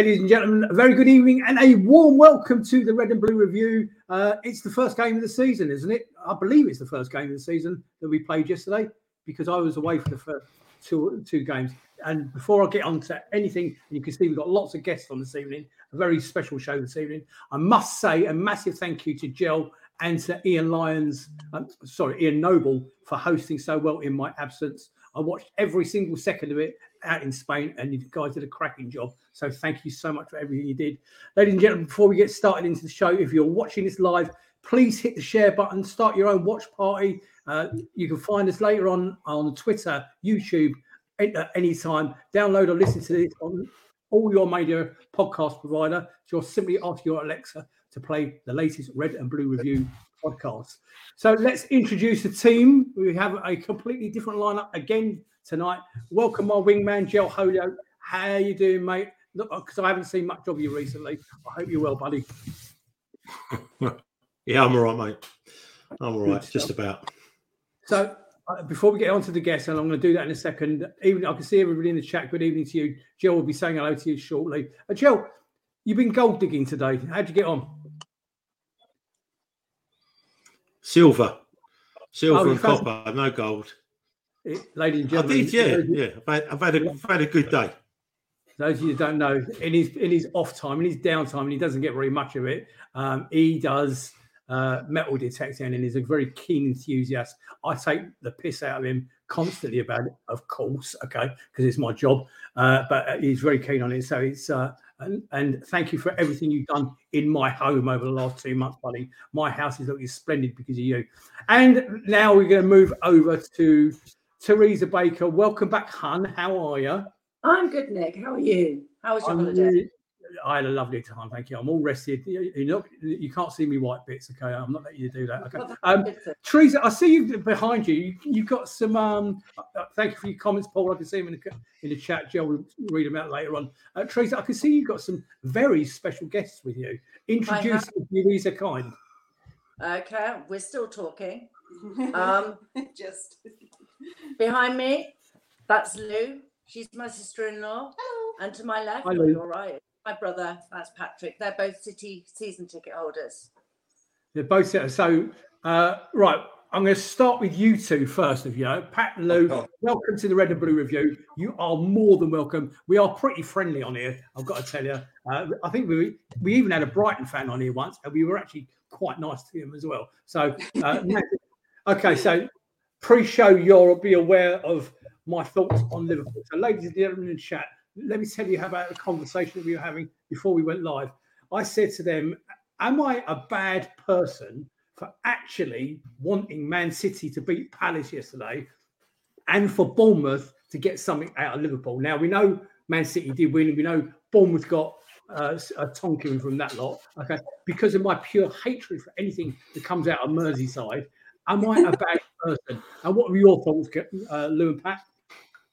Ladies and gentlemen, a very good evening and a warm welcome to the Red and Blue Review. Uh, it's the first game of the season, isn't it? I believe it's the first game of the season that we played yesterday because I was away for the first two, two games. And before I get on to anything, you can see we've got lots of guests on this evening, a very special show this evening. I must say a massive thank you to Jill and to Ian Lyons, um, sorry, Ian Noble for hosting so well in my absence. I watched every single second of it out in Spain, and you guys did a cracking job. So thank you so much for everything you did. Ladies and gentlemen, before we get started into the show, if you're watching this live, please hit the share button, start your own watch party. Uh, you can find us later on on Twitter, YouTube, at any time. Download or listen to this on all your major podcast provider. Just simply ask your Alexa to play the latest Red and Blue Review podcast. So let's introduce the team. We have a completely different lineup again tonight. Welcome, my wingman, Gel Holyoke. How are you doing, mate? Because I haven't seen much of you recently. I hope you're well, buddy. yeah, I'm all right, mate. I'm all right, just about. So uh, before we get on to the guests, and I'm going to do that in a second. Even I can see everybody in the chat. Good evening to you. Jill will be saying hello to you shortly. Uh, Jill, you've been gold digging today. How'd you get on? Silver, silver oh, and copper, no gold. It, ladies and gentlemen, I did, yeah, yeah. I've had, I've had, a, I've had a good day. Those of you who don't know, in his in his off time, in his downtime, and he doesn't get very much of it. Um, he does uh, metal detecting, and he's a very keen enthusiast. I take the piss out of him constantly about it, of course, okay, because it's my job. Uh, but he's very keen on it, so it's uh, and, and, thank you for everything you've done in my home over the last two months, buddy. My house is looking splendid because of you. And now we're going to move over to Teresa Baker. Welcome back, hun. How are you? I'm good, Nick. How are you? How was your I'm holiday? I had a lovely time, thank you. I'm all rested. You, you, you can't see me white bits, okay? I'm not letting you do that. Okay. Um, Teresa, I see you behind you. you have got some. Um, uh, uh, thank you for your comments, Paul. I can see them in the, in the chat. Joe will read them out later on. Uh, Teresa, I can see you've got some very special guests with you. Introduce Teresa Kind. Okay, we're still talking. Um, Just behind me, that's Lou. She's my sister-in-law. Hello. And to my left, Hello. you're right my brother, that's Patrick. They're both City season ticket holders. They're both so uh, right. I'm going to start with you two first of you. Pat and Lou, oh. welcome to the Red and Blue Review. You are more than welcome. We are pretty friendly on here, I've got to tell you. Uh, I think we we even had a Brighton fan on here once, and we were actually quite nice to him as well. So, uh, okay, so pre-show, you'll be aware of my thoughts on Liverpool. So, ladies and gentlemen in chat, let me tell you about the conversation that we were having before we went live. I said to them, Am I a bad person for actually wanting Man City to beat Palace yesterday and for Bournemouth to get something out of Liverpool? Now, we know Man City did win, and we know Bournemouth got uh, a tonking from that lot. Okay. Because of my pure hatred for anything that comes out of Merseyside, am I a bad person? And what were your thoughts, uh, Lou and Pat?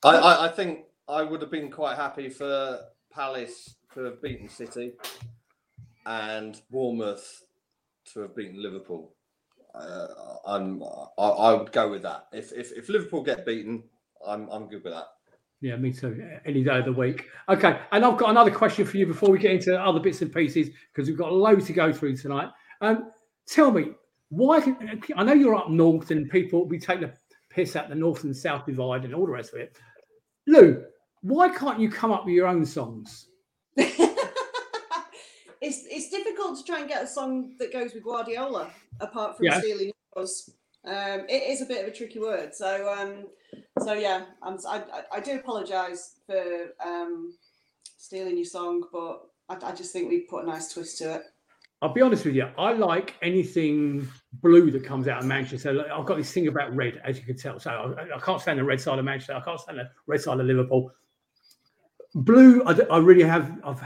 I, I, I think I would have been quite happy for Palace to have beaten City and Bournemouth to have beaten Liverpool. Uh, I'm, I, I, would go with that. If, if if Liverpool get beaten, I'm I'm good with that. Yeah, me too. Any day of the week. Okay, and I've got another question for you before we get into other bits and pieces because we've got a load to go through tonight. Um, tell me why? Can, I know you're up north and people will be taking a piss at the north and south divide and all the rest of it. Lou, why can't you come up with your own songs? it's it's difficult to try and get a song that goes with Guardiola apart from yeah. stealing yours. Um, it is a bit of a tricky word. So um, so yeah, I'm, I, I do apologise for um, stealing your song, but I, I just think we put a nice twist to it. I'll be honest with you. I like anything blue that comes out of Manchester. I've got this thing about red, as you can tell. So I, I can't stand the red side of Manchester. I can't stand the red side of Liverpool blue, I, I really have. I've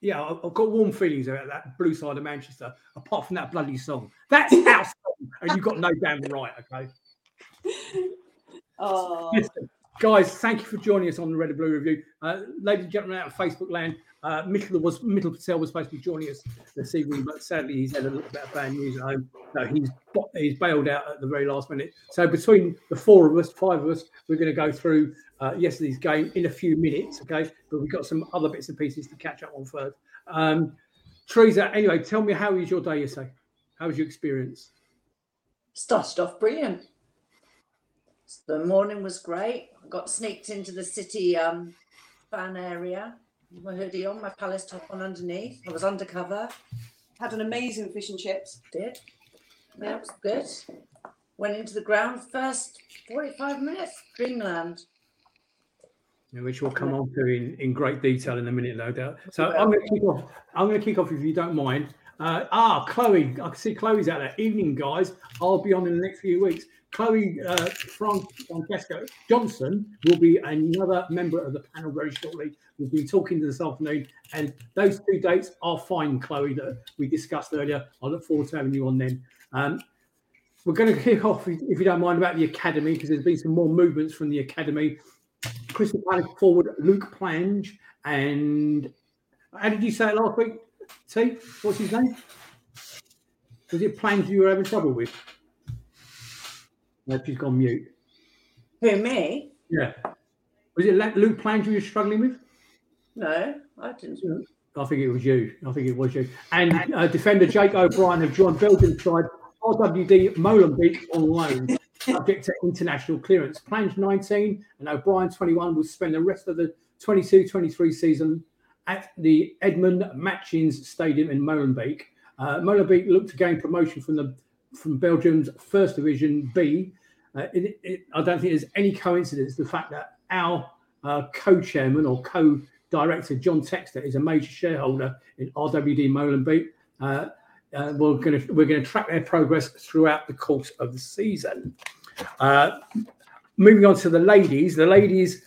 yeah, I've got warm feelings about that blue side of Manchester. Apart from that bloody song, that's our song, and you've got no damn right. Okay. Oh. Listen, guys, thank you for joining us on the Red and Blue Review. Uh, ladies and gentlemen out of Facebook land, uh, Mitchell was Mitchell Patel was supposed to be joining us this evening, but sadly he's had a little bit of bad news at home. No, he's he's bailed out at the very last minute. So between the four of us, five of us, we're going to go through uh, yesterday's game in a few minutes. Okay, but we've got some other bits and pieces to catch up on first. Um, Teresa, anyway, tell me how was your day yesterday? How was your experience? Started off brilliant. The morning was great. I got sneaked into the city um, fan area my hoodie on, my Palace top on underneath. I was undercover. Had an amazing fish and chips. Did. Yeah, it was good. Went into the ground first 45 minutes. Dreamland. Yeah, which we'll come on to in, in great detail in a minute, no doubt. So I'm going to kick off. I'm going to kick off if you don't mind. Uh, ah, Chloe, I can see Chloe's out there. Evening, guys. I'll be on in the next few weeks. Chloe uh, Francesco Johnson will be another member of the panel very shortly. We'll be talking to this afternoon, and those two dates are fine, Chloe, that we discussed earlier. I look forward to having you on then. Um, we're going to kick off, if you don't mind, about the academy because there's been some more movements from the academy. Crystal Palace forward Luke Plange and how did you say it last week? T, what's his name? Was it Plange you were having trouble with? She's gone mute. Who, me? Yeah. Was it Luke Plange you were struggling with? No, I didn't. I think it was you. I think it was you. And uh, defender Jake O'Brien of joined Belgium side RWD Molenbeek on loan, subject to international clearance. Plange 19 and O'Brien 21 will spend the rest of the 22 23 season at the Edmond Machtens Stadium in Molenbeek. Uh, Molenbeek looked to gain promotion from the from Belgium's First Division B. Uh, it, it, I don't think there's any coincidence the fact that our uh, co-chairman or co-director John Textor is a major shareholder in RWD Molenbeek. Uh, uh, we're going to we're going to track their progress throughout the course of the season. Uh, moving on to the ladies, the ladies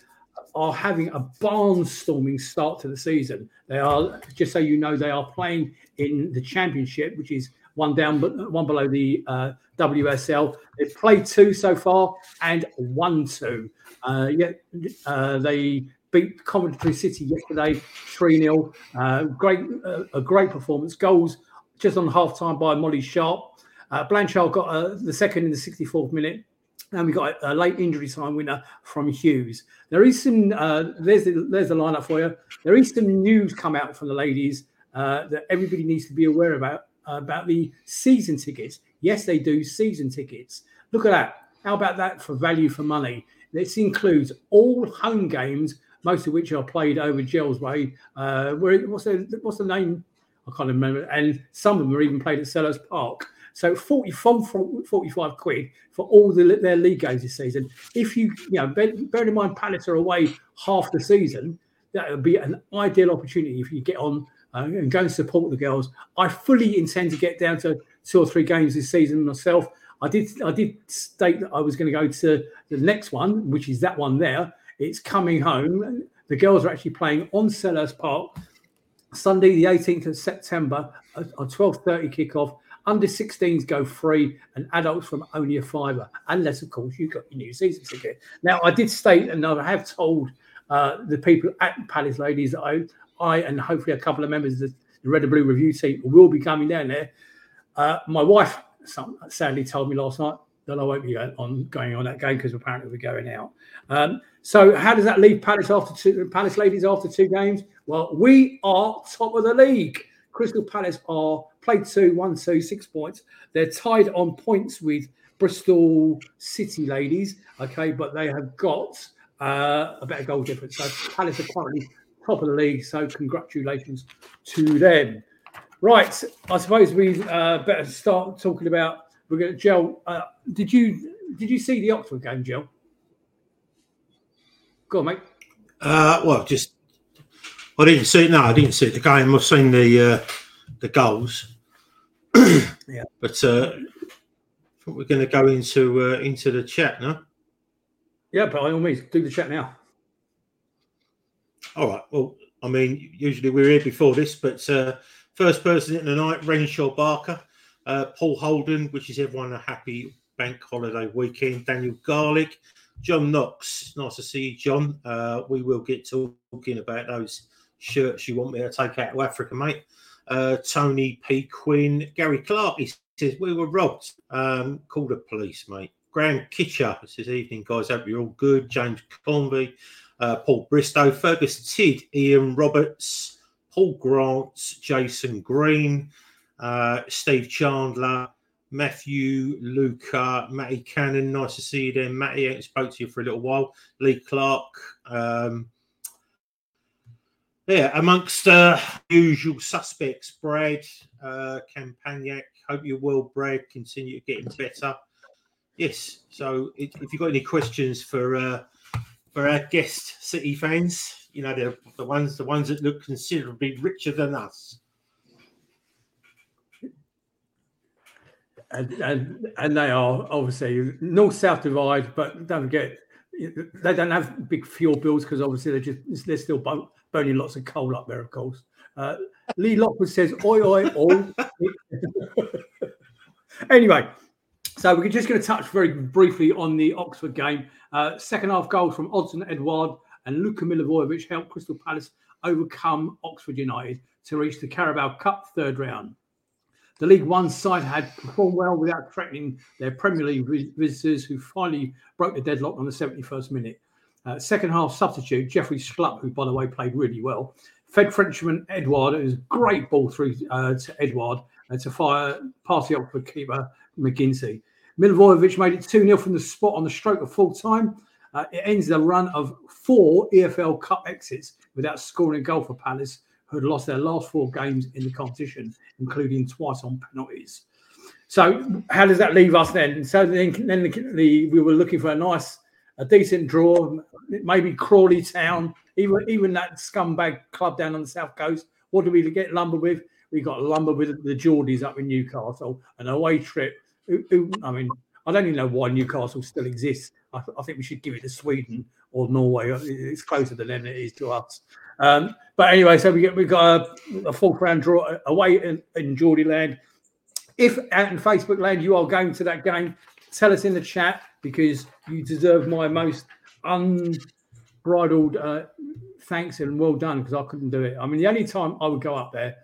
are having a barnstorming start to the season. They are just so you know they are playing in the championship, which is one down, but one below the uh, WSL. They've played two so far and won two. Uh, yet uh, they beat Coventry City yesterday, three 0 uh, Great, uh, a great performance. Goals just on half time by Molly Sharpe. Uh, Blanchard got uh, the second in the 64th minute. And we got a late injury time winner from Hughes. There is some. Uh, there's the there's the lineup for you. There is some news come out from the ladies uh, that everybody needs to be aware about about the season tickets. Yes, they do season tickets. Look at that. How about that for value for money? This includes all home games, most of which are played over Gels Way. Uh, where what's the what's the name? I can't remember. And some of them are even played at Selhurst Park. So 40, from 45 quid for all the, their league games this season. If you, you know, bear, bear in mind Palace are away half the season, that would be an ideal opportunity if you get on uh, and go and support the girls. I fully intend to get down to two or three games this season myself. I did I did state that I was going to go to the next one, which is that one there. It's coming home. The girls are actually playing on Selhurst Park Sunday, the 18th of September, a 12:30 kickoff. Under 16s go free, and adults from only a fiver, unless of course you've got your new season ticket. Now, I did state, and I have told uh, the people at Palace Ladies that I, I and hopefully a couple of members of the Red and Blue review team will be coming down there. Uh, my wife sadly told me last night that I won't be on going on that game because apparently we're going out. Um, so how does that leave Palace after two Palace ladies after two games? Well, we are top of the league. Crystal Palace are played two, one, two, six points. They're tied on points with Bristol City ladies. Okay, but they have got uh, a better goal difference. So Palace are currently top of the league. So congratulations to them. Right, I suppose we uh, better start talking about. We're going to Gel. Uh, did you did you see the Oxford game, Gel? Go on, mate. Uh, well, just I didn't see. No, I didn't see the game. I've seen the uh, the goals. yeah, but uh, I think we're going to go into uh, into the chat now. Yeah, by all means, do the chat now. All right. Well, I mean, usually we're here before this, but uh, First person in the night, Renshaw Barker, uh, Paul Holden, which is everyone a happy bank holiday weekend. Daniel Garlick, John Knox, nice to see you, John. Uh, we will get talking about those shirts you want me to take out to Africa, mate. Uh, Tony P. Quinn, Gary Clark, he says, We were robbed. Um, call the police, mate. Graham Kitcher says, Evening, guys. Hope you're all good. James Convey, uh, Paul Bristow, Fergus Tidd, Ian Roberts, Paul Grant, Jason Green, uh, Steve Chandler, Matthew, Luca, Matty Cannon. Nice to see you there, Matty. I haven't spoke to you for a little while. Lee Clark. Um, yeah, amongst uh, usual suspects, Brad, uh, Campagnac. Hope you're well, Brad. Continue getting better. Yes. So, if, if you've got any questions for uh, for our guest City fans, you know, the the ones the ones that look considerably richer than us. And, and and they are obviously north south divide, but don't forget they don't have big fuel bills because obviously they're just they're still burning lots of coal up there, of course. Uh, Lee Lockwood says, "Oi, oi, oi." anyway, so we're just going to touch very briefly on the Oxford game. Uh, second half goals from Odsonne Edouard and Luka Milivojevic helped Crystal Palace overcome Oxford United to reach the Carabao Cup third round. The League One side had performed well without threatening their Premier League visitors, who finally broke the deadlock on the 71st minute. Uh, second half substitute, Jeffrey Schlupp, who, by the way, played really well, fed Frenchman Edouard. It was a great ball through uh, to Edouard and to fire past the Oxford keeper, McGinty. Milivojevic made it 2 0 from the spot on the stroke of full time. Uh, it ends the run of four EFL Cup exits without scoring a goal for Palace, who had lost their last four games in the competition, including twice on penalties. So, how does that leave us then? So then, then the, the, we were looking for a nice, a decent draw, maybe Crawley Town, even even that scumbag club down on the south coast. What do we get lumber with? We got lumber with the Geordies up in Newcastle, an away trip. I mean, I don't even know why Newcastle still exists. I, I, think we should give it to Sweden or Norway. It's closer than it is to us. Um, but anyway, so we get we got a, a fourth round draw away in, in Geordie land. If out in Facebook land you are going to that game, tell us in the chat because you deserve my most unbridled uh, thanks and well done because I couldn't do it. I mean, the only time I would go up there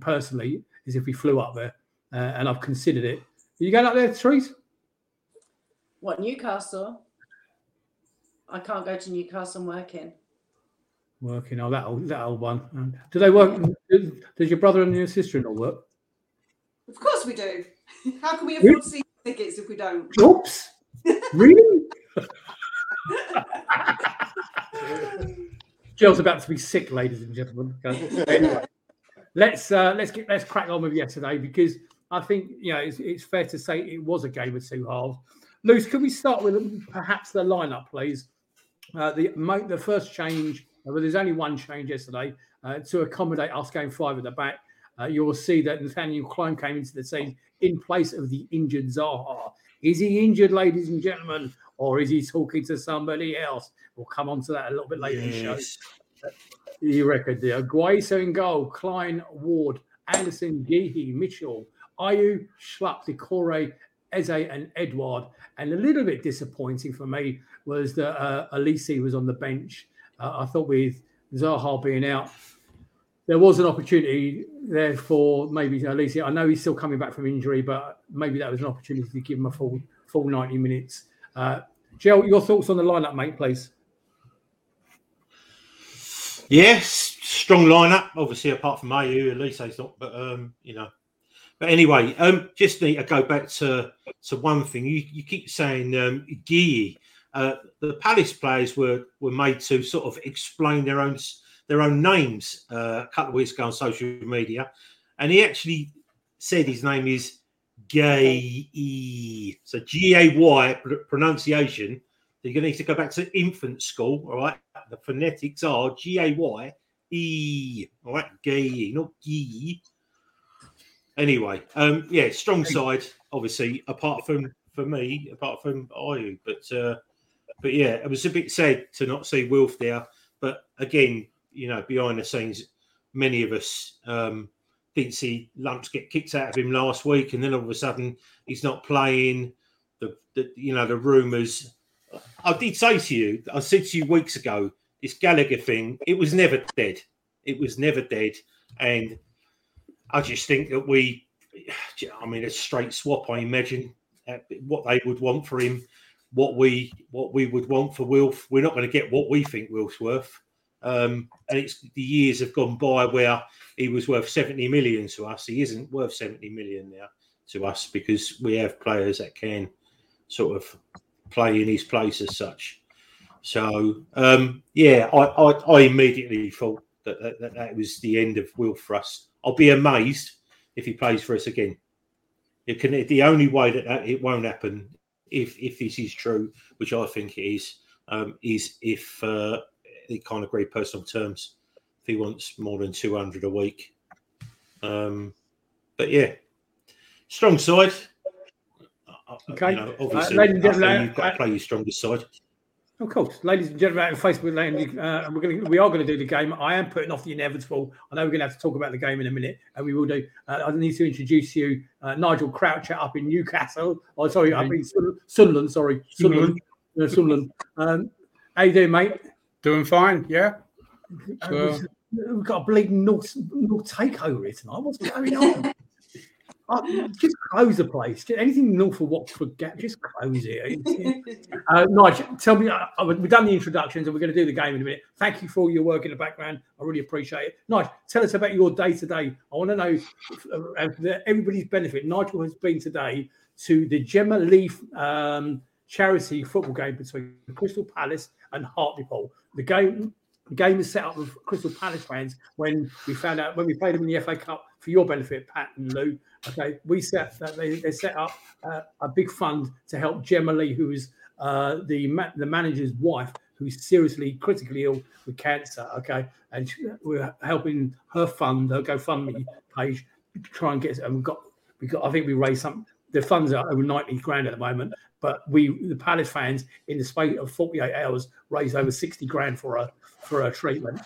personally is if we flew up there, uh, and I've considered it. Are you going up there, Therese? What Newcastle? I can't go to Newcastle. I'm working. Working. Oh, that old, that old one. Um, do they work? Does your brother and your sister-in-law work? Of course we do. How can we afford really? season tickets if we don't? Oops. really? Jill's about to be sick, ladies and gentlemen. anyway, let's uh, let's get let's crack on with yesterday because I think you know it's, it's fair to say it was a game of two halves. Luce, could we start with perhaps the lineup, please? Uh, the the first change, well, there's only one change yesterday uh, to accommodate us going five at the back. Uh, you will see that Nathaniel Clyne came into the scene in place of the injured Zaha. Is he injured, ladies and gentlemen, or is he talking to somebody else? We'll come on to that a little bit later yes. in the show. You reckon, dear. Guaita in goal, Clyne, Ward, Andersen, Gehi, Mitchell, Ayew, Schlupp, Doucouré, Eze, and Edouard. And a little bit disappointing for me was that uh, Olise was on the bench. Uh, I thought with Zaha being out, there was an opportunity there for maybe Olise. I know he's still coming back from injury, but maybe that was an opportunity to give him a full full 90 minutes. Uh, Joe, your thoughts on the lineup, mate, please. Yes, strong lineup. Obviously, apart from Ayew, Olise's not, but um, you know. But anyway, um, just need to go back to to one thing. You, you keep saying um. Uh, the Palace players were were made to sort of explain their own their own names uh, a couple of weeks ago on social media, and he actually said his name is Gay. So G A Y pronunciation. You're going to need to go back to infant school. All right. The phonetics are G A Y E. All right. Gay, not G. Anyway, um, yeah, strong side, obviously, apart from for me, apart from Ayew. But uh, but yeah, it was a bit sad to not see Wilf there. But again, you know, behind the scenes, many of us um, didn't see lumps get kicked out of him last week, and then all of a sudden he's not playing. The, the you know the rumours I did say to you, I said to you weeks ago, this Gallagher thing, it was never dead. It was never dead. And I just think that we, I mean, a straight swap, I imagine, uh, what they would want for him, what we what we would want for Wilf. We're not going to get what we think Wilf's worth. Um, and it's the years have gone by where he was worth 70 million to us. He isn't worth 70 million now to us because we have players that can sort of play in his place as such. So um, yeah, I, I, I, immediately thought that that, that that, was the end of Will for us. I'll be amazed if he plays for us again. It can the only way that, that it won't happen if if this is true, which I think it is, um, is if uh, they can't agree personal terms. If he wants more than two hundred a week, um, but yeah, strong side. Okay. You know, uh, obviously, uh, ladies you've got to play your strongest side. Of course, ladies and gentlemen, Facebook, uh, we're going to, we are going to do the game. I am putting off the inevitable. I know we're going to have to talk about the game in a minute, and we will do. Uh, I need to introduce you, uh, Nigel Croucher, up in Newcastle. Oh, sorry, up in Sunderland. Sorry, Sunderland. Uh, Sunderland. Um, how you doing, mate? Doing fine. Yeah. So... We've got a bleeding North, North takeover here tonight. What's going on? Oh, just close the place. Anything north of Watford Gap, just close it. uh, Nigel, tell me, uh, uh, we've done the introductions and we're going to do the game in a minute. Thank you for all your work in the background. I really appreciate it. Nigel, tell us about your day today. I want to know, uh, for everybody's benefit, Nigel has been today to the Gemma Leaf um, charity football game between Crystal Palace and Hartlepool. The game the game is set up with Crystal Palace fans when we found out when we played them in the FA Cup for your benefit, Pat and Lou. Okay, we set that they, they set up uh, a big fund to help Gemma Lee, who is uh, the ma- the manager's wife, who's seriously critically ill with cancer. Okay, and she, we're helping her fund, her GoFundMe page, try and get. And we've got we got. I think we raised some. The funds are over ninety grand at the moment, but we the Palace fans in the space of forty eight hours raised over sixty grand for her for her treatment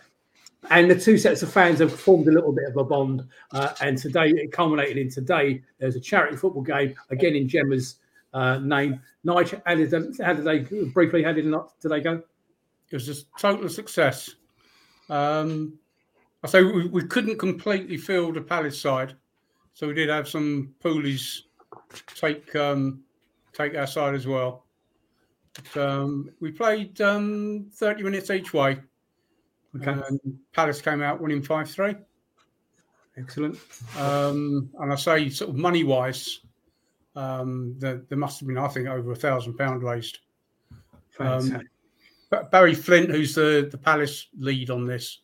and the two sets of fans have formed a little bit of a bond. Uh, and today, it culminated in today. There's a charity football game again in Gemma's uh, name. Nigel, how did, how did they briefly? How did not did they go? It was a total success. Um, I say we, we couldn't completely fill the Palace side, so we did have some poolies take um, take our side as well. But, um, we played um, 30 minutes each way Okay. Um, Palace came out winning 5 3. Excellent. Um, and I say, sort of money wise, um, there, there, must have been, I think, over a thousand pound raised. Um, Barry Flint, who's the, the Palace lead on this,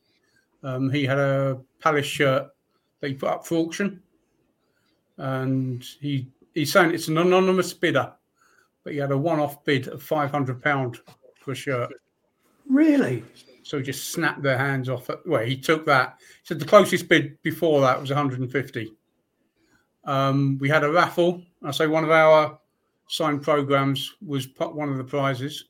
um, he had a Palace shirt that he put up for auction, and he he's saying it's an anonymous bidder, but he had a one-off bid of five hundred pound for a shirt. Really? So he just snapped their hands off. It. Well, he took that. So the closest bid before that was 150. Um, we had a raffle. I say one of our signed programs was one of the prizes.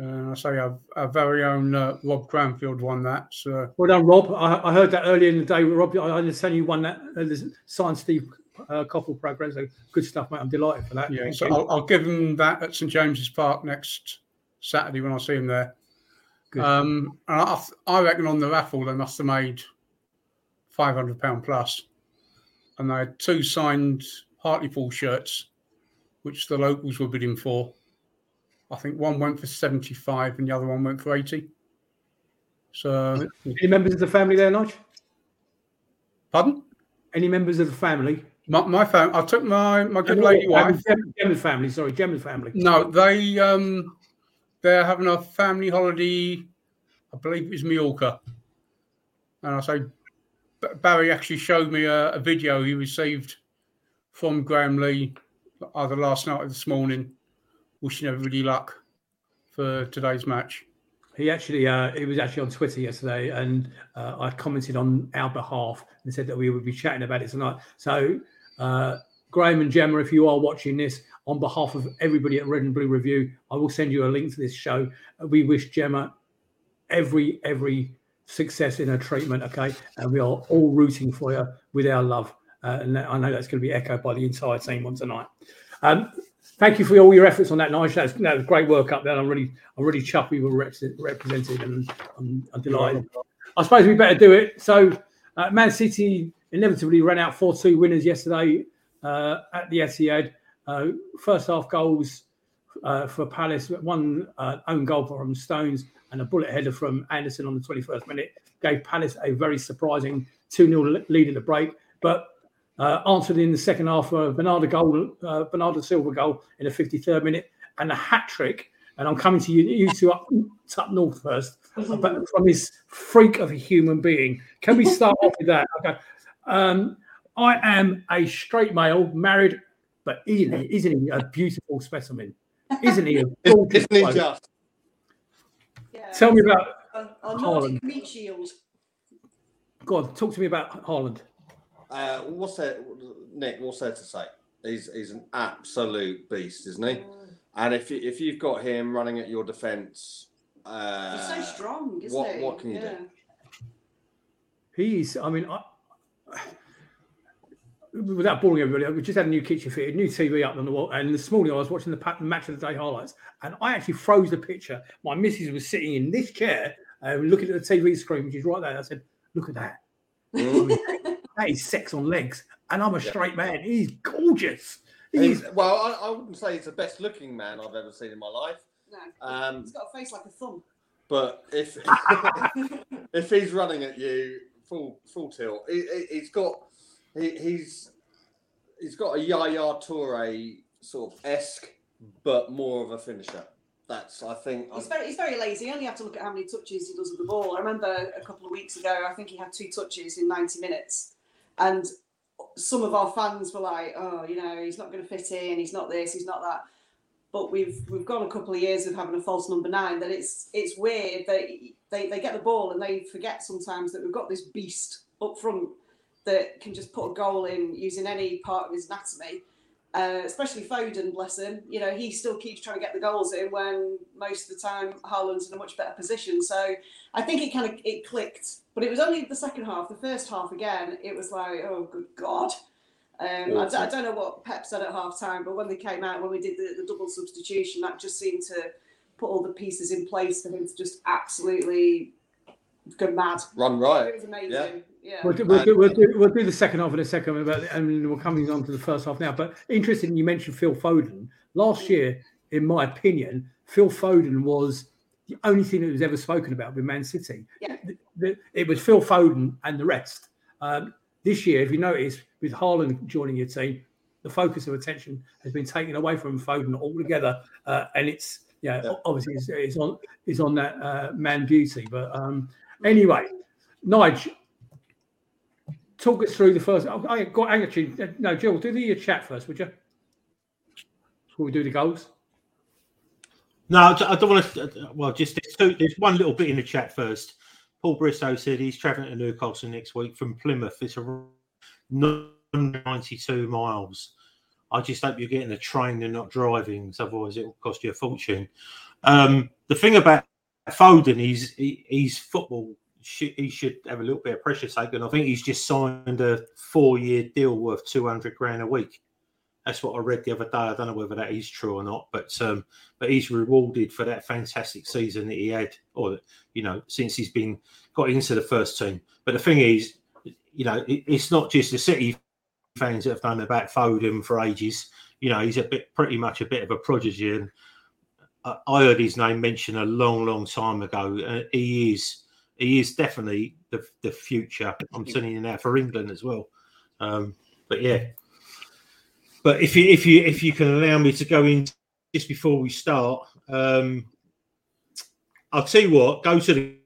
Uh, I say our, our very own uh, Rob Cranfield won that. So. Well done, Rob. I, I, heard that earlier in the day. Rob, I understand you won that uh, signed Steve uh, Coppell program. So good stuff, mate. I'm delighted for that. Yeah, Thank so I'll, I'll, give him that at St James's Park next Saturday when I see him there. Um, and I, I, reckon on the raffle they must have made five hundred pound plus, and they had two signed Hartlepool shirts, which the locals were bidding for. I think one went for seventy five, and the other one went for eighty. So, any members of the family there, Notch? Pardon? Any members of the family? My, my family. I took my my good lady wife. Gemma's family. Sorry, Gemma's family. No, they um they're having a family holiday. I believe it was Mallorca. And I say, Barry actually showed me a, a, video he received from Graeme Lee either last night or this morning, wishing everybody luck for today's match. He actually, uh, it was actually on Twitter yesterday, and uh, I commented on our behalf and said that we would be chatting about it tonight. So, uh, Graeme and Gemma, if you are watching this, on behalf of everybody at Red and Blue Review, I will send you a link to this show. We wish Gemma every every success in her treatment. Okay, and we are all rooting for her with our love. Uh, and I know that's going to be echoed by the entire team on tonight. Um, thank you for all your efforts on that, Nigel. That's that was great work up there. I'm really, I'm really chuffed we were represented, and I'm, I'm delighted. I suppose we better do it. So, uh, Man City inevitably ran out 4 2 winners yesterday uh, at the Etihad. Uh, first half goals uh, for Palace, one uh, own goal from Stones and a bullet header from Andersen on the 21st minute gave Palace a very surprising 2 0 lead in the break. But uh, answered in the second half, uh, Bernardo goal, uh, Bernardo Silva goal in the 53rd minute, and a hat trick. And I'm coming to you, you two up, up north first, but from this freak of a human being. Can we start off with that? Okay. Um, I am a straight male, married, but isn't he, isn't he a beautiful specimen? Isn't he a gorgeous Isn't he just? Yeah. Tell me about a, Haaland. meat shield. Go on, talk to me about Haaland. Uh, what's that, Nick? What's there to say? He's he's an absolute beast, isn't he? Mm. And if you, if you've got him running at your defence, uh, he's so strong, isn't what, he? What can you yeah. do? He's. I mean, I, without boring everybody, we just had a new kitchen fitted, new TV up on the wall. And this morning I was watching the match of the day highlights, and I actually froze the picture. My missus was sitting in this chair, uh, looking at the TV screen, which is right there. I said, "Look at that! Mm. that is sex on legs." And I'm a straight man. He's gorgeous. He's, he's well, I, I, wouldn't say he's the best looking man I've ever seen in my life. No, um, he's got a face like a thumb. But if if he's running at you full full tilt, he, has got he, he's he's got a Yaya Toure sort of esque, but more of a finisher. That's I think he's very he's very lazy. You only have to look at how many touches he does with the ball. I remember a couple of weeks ago, I think he had two touches in ninety minutes, and some of our fans were like, "Oh, you know, he's not going to fit in. He's not this. He's not that." But we've we've gone a couple of years of having a false number nine. That it's it's weird that they, they get the ball and they forget sometimes that we've got this beast up front that can just put a goal in using any part of his anatomy. Uh, especially Foden, bless him. You know, he still keeps trying to get the goals in when most of the time Haaland's in a much better position. So I think it kind of it clicked, but it was only the second half. The first half again, it was like, oh good god. Um, I, I, don't know what Pep said at half time, but when they came out, when we did the, the double substitution, that just seemed to put all the pieces in place for him to just absolutely go mad. Run right. It was amazing. Yeah. Yeah. We'll do, we'll, do, we'll, do, we'll do the second half in a second, but and we're coming on to the first half now. But interesting, you mentioned Phil Foden. Last year, in my opinion, Phil Foden was the only thing that was ever spoken about with Man City. Yeah. It was Phil Foden and the rest. Um, this year, if you notice, with Haaland joining your team, the focus of attention has been taken away from Foden altogether, uh, and it's yeah, yeah. obviously it's, it's, on it's on that uh, man beauty. But um, anyway, Nigel, talk us through the first. I got actually no, Jill, do the uh, chat first, would you? Before we do the goals. No, I don't want to. Uh, uh, well, just there's, two, there's one little bit in the chat first. Paul Bristow said he's travelling to Newcastle next week from Plymouth. It's a 92 miles. I just hope you're getting the train and not driving, because otherwise it will cost you a fortune. Um, the thing about Foden, he's he, he's football should, he should have a little bit of pressure taken. I think he's just signed a four-year deal worth two hundred grand a week. That's what I read the other day. I don't know whether that is true or not, but um, but he's rewarded for that fantastic season that he had, or you know, since he's been got into the first team. But the thing is, you know, it, it's not just the City fans that have done about Foden for ages. You know, he's a bit, pretty much a bit of a prodigy, and I heard his name mentioned a long, long time ago. Uh, he is he is definitely the the future. I'm telling you now for England as well. Um, but yeah, but if you if you if you can allow me to go in just before we start, um, I'll tell you what. Go to the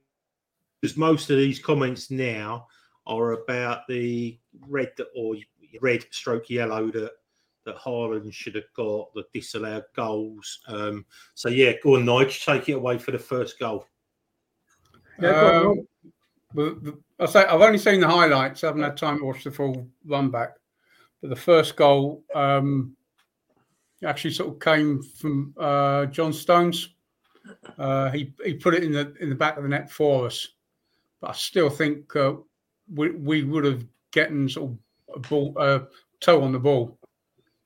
because most of these comments now are about the red or red stroke yellow that that Haaland should have got the disallowed goals. Um, so yeah, go on, Nigel, take it away for the first goal. Yeah, um, well, I say I've only seen the highlights. I haven't had time to watch the full run back. But the first goal um, actually sort of came from uh, John Stones. Uh, he he put it in the in the back of the net for us. But I still think uh, we we would have gotten sort of a ball uh, toe on the ball,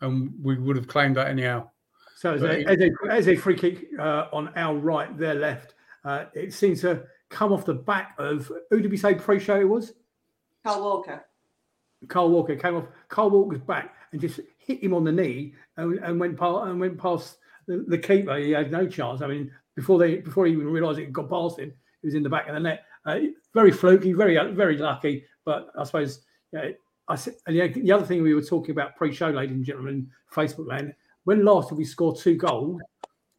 and we would have claimed that anyhow. So as a, as a, as a free kick uh, on our right, their left, uh, it seems to come off the back of who did we say pre-show it was? Kyle Walker. Kyle Walker came off Kyle Walker's back and just hit him on the knee and, and went past and went past the, the, keeper. He had no chance. I mean, before they before he even realised it got past him, he was in the back of the net. Uh, very fluky, very very lucky. But I suppose you know, I and the, the other thing we were talking about pre-show, ladies and gentlemen, Facebook land. When last did we score two goals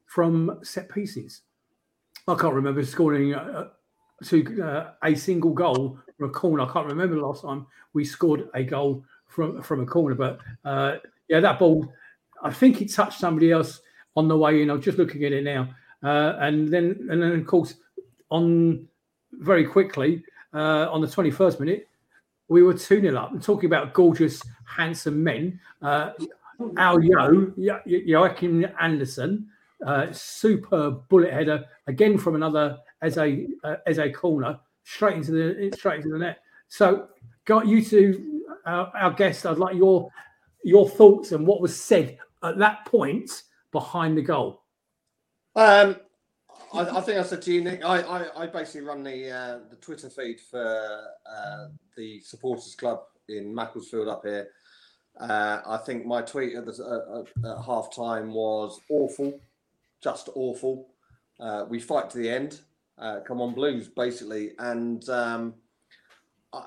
from set pieces? I can't remember scoring uh, to uh, a single goal from a corner. I can't remember the last time we scored a goal from from a corner, but uh, yeah, that ball. I think it touched somebody else on the way in. I'm just looking at it now, uh, and then and then of course on very quickly uh, on the 21st minute we were 2 0 up. And talking about gorgeous, handsome men, uh, Al Yo, Joachim Andersen, uh, superb bullet header again from another as a uh, as a corner straight into the straight into the net. So, got you to uh, our guest. I'd like your your thoughts and what was said at that point behind the goal. Um, I, I, think I said to you, Nick. I, I, I basically run the uh, the Twitter feed for uh, the supporters club in Macclesfield up here. Uh, I think my tweet at, the, at, half time was awful, just awful. Uh, we fight to the end. Uh, come on, Blues, basically. And um, I,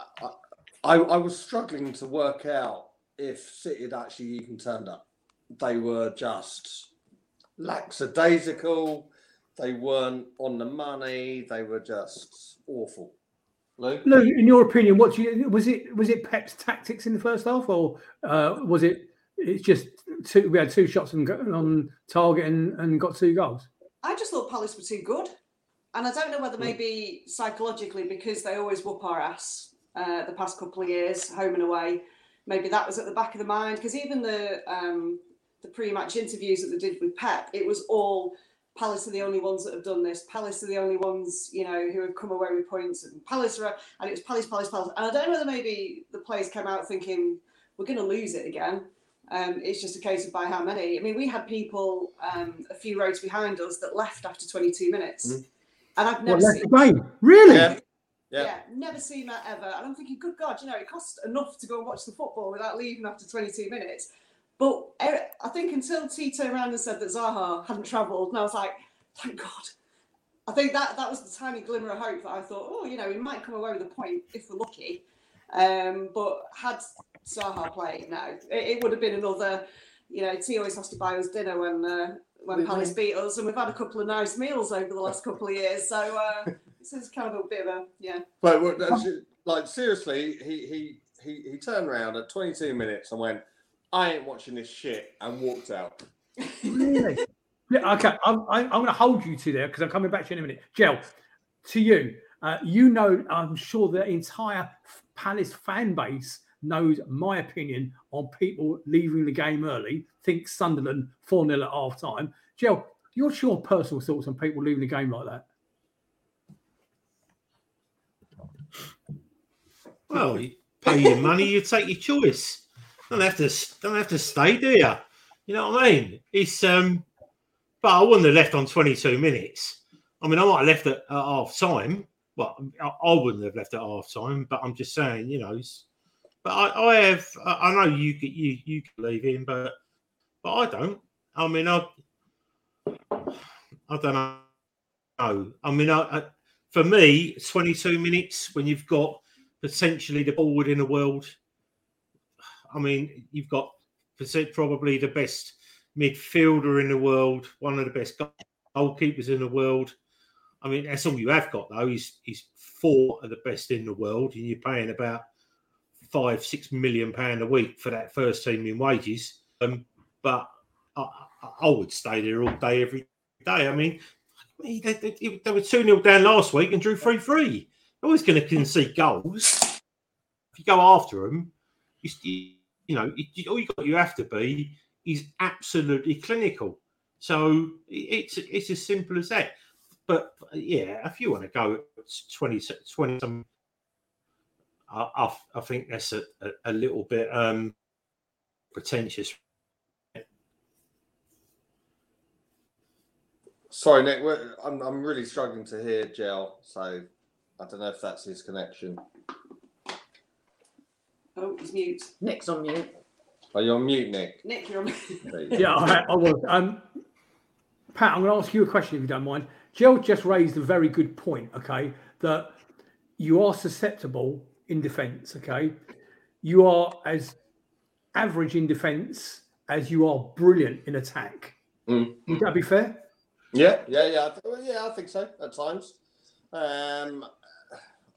I, I was struggling to work out if City had actually even turned up. They were just lackadaisical they weren't on the money. They were just awful. Lou? No, in your opinion, what do you was it? Was it Pep's tactics in the first half, or uh, was it? It's just two, we had two shots on, on target and, and got two goals. I just thought Palace were too good, and I don't know whether maybe psychologically because they always whoop our ass uh, the past couple of years, home and away. Maybe that was at the back of the mind because even the um, the pre-match interviews that they did with Pep, it was all Palace are the only ones that have done this. Palace are the only ones, you know, who have come away with points. And Palace are, and it was Palace, Palace, Palace. And I don't know whether maybe the players came out thinking we're going to lose it again. Um, it's just a case of by how many. I mean, we had people um, a few rows behind us that left after 22 minutes, mm. And I've never seen. Game. Really? Yeah. Yeah. yeah. never seen that ever. And I'm thinking, good God, you know, it costs enough to go and watch the football without leaving after 22 minutes. But I think until T turned around and said that Zaha hadn't travelled, and I was like, thank God. I think that that was the tiny glimmer of hope that I thought, oh, you know, we might come away with a point if we're lucky. Um, but had Zaha played now, it, it, would have been another. You know, T always has to buy us dinner when uh, when we Palace beat us, and we've had a couple of nice meals over the last couple of years. So uh, this is kind of a bit of a yeah. But like seriously, he he he he turned around at 22 minutes and went I ain't watching this shit, and walked out. Really? yeah, okay, I'm, I'm going to hold you to there because I'm coming back to you in a minute. Gel, to you, uh, you know, I'm sure the entire Palace fan base knows my opinion on people leaving the game early. Think Sunderland 4 0 at half time. Gel, what's your personal thoughts on people leaving the game like that? Well, you pay your money, you take your choice. Don't have to don't have to stay, do you? You know what I mean? It's um, but I wouldn't have left on 22 minutes. I mean, I might have left at, at half time. Well, I, I, wouldn't have left at half time, but I'm just saying, you know. But I, I have. I know you you you can leave in, but but I don't. I mean, I I don't know. No, I mean, I, I, for me, 22 minutes when you've got potentially the ball in the world I mean, you've got probably the best midfielder in the world, one of the best goalkeepers in the world. I mean, that's all you have got though. He's he's four of the best in the world, and you're paying about five, six million pound a week for that first team in wages. Um, but I, I, would stay there all day, every day. I mean, they, they, they were 2 0 down last week and drew 3 3. Always going to concede goals. If you go after them, you, you know, all you got you have to be is absolutely clinical. So it's it's as simple as that. But yeah, if you want to go 20, 20 some, I, I, I think that's a, a, a little bit um, pretentious. Sorry, Nick. I'm I'm really struggling to hear Gel, so I don't know if that's his connection. Oh, he's mute. Nick's on mute. Are you on mute, Nick? Nick, you're on mute. yeah, I, I was. Um, Pat, I'm going to ask you a question if you don't mind. Jill just raised a very good point, okay, that you are susceptible in defence, okay? You are as average in defence as you are brilliant in attack. Mm. Would that be fair? Yeah, yeah, yeah. Yeah, I think so at times. Um,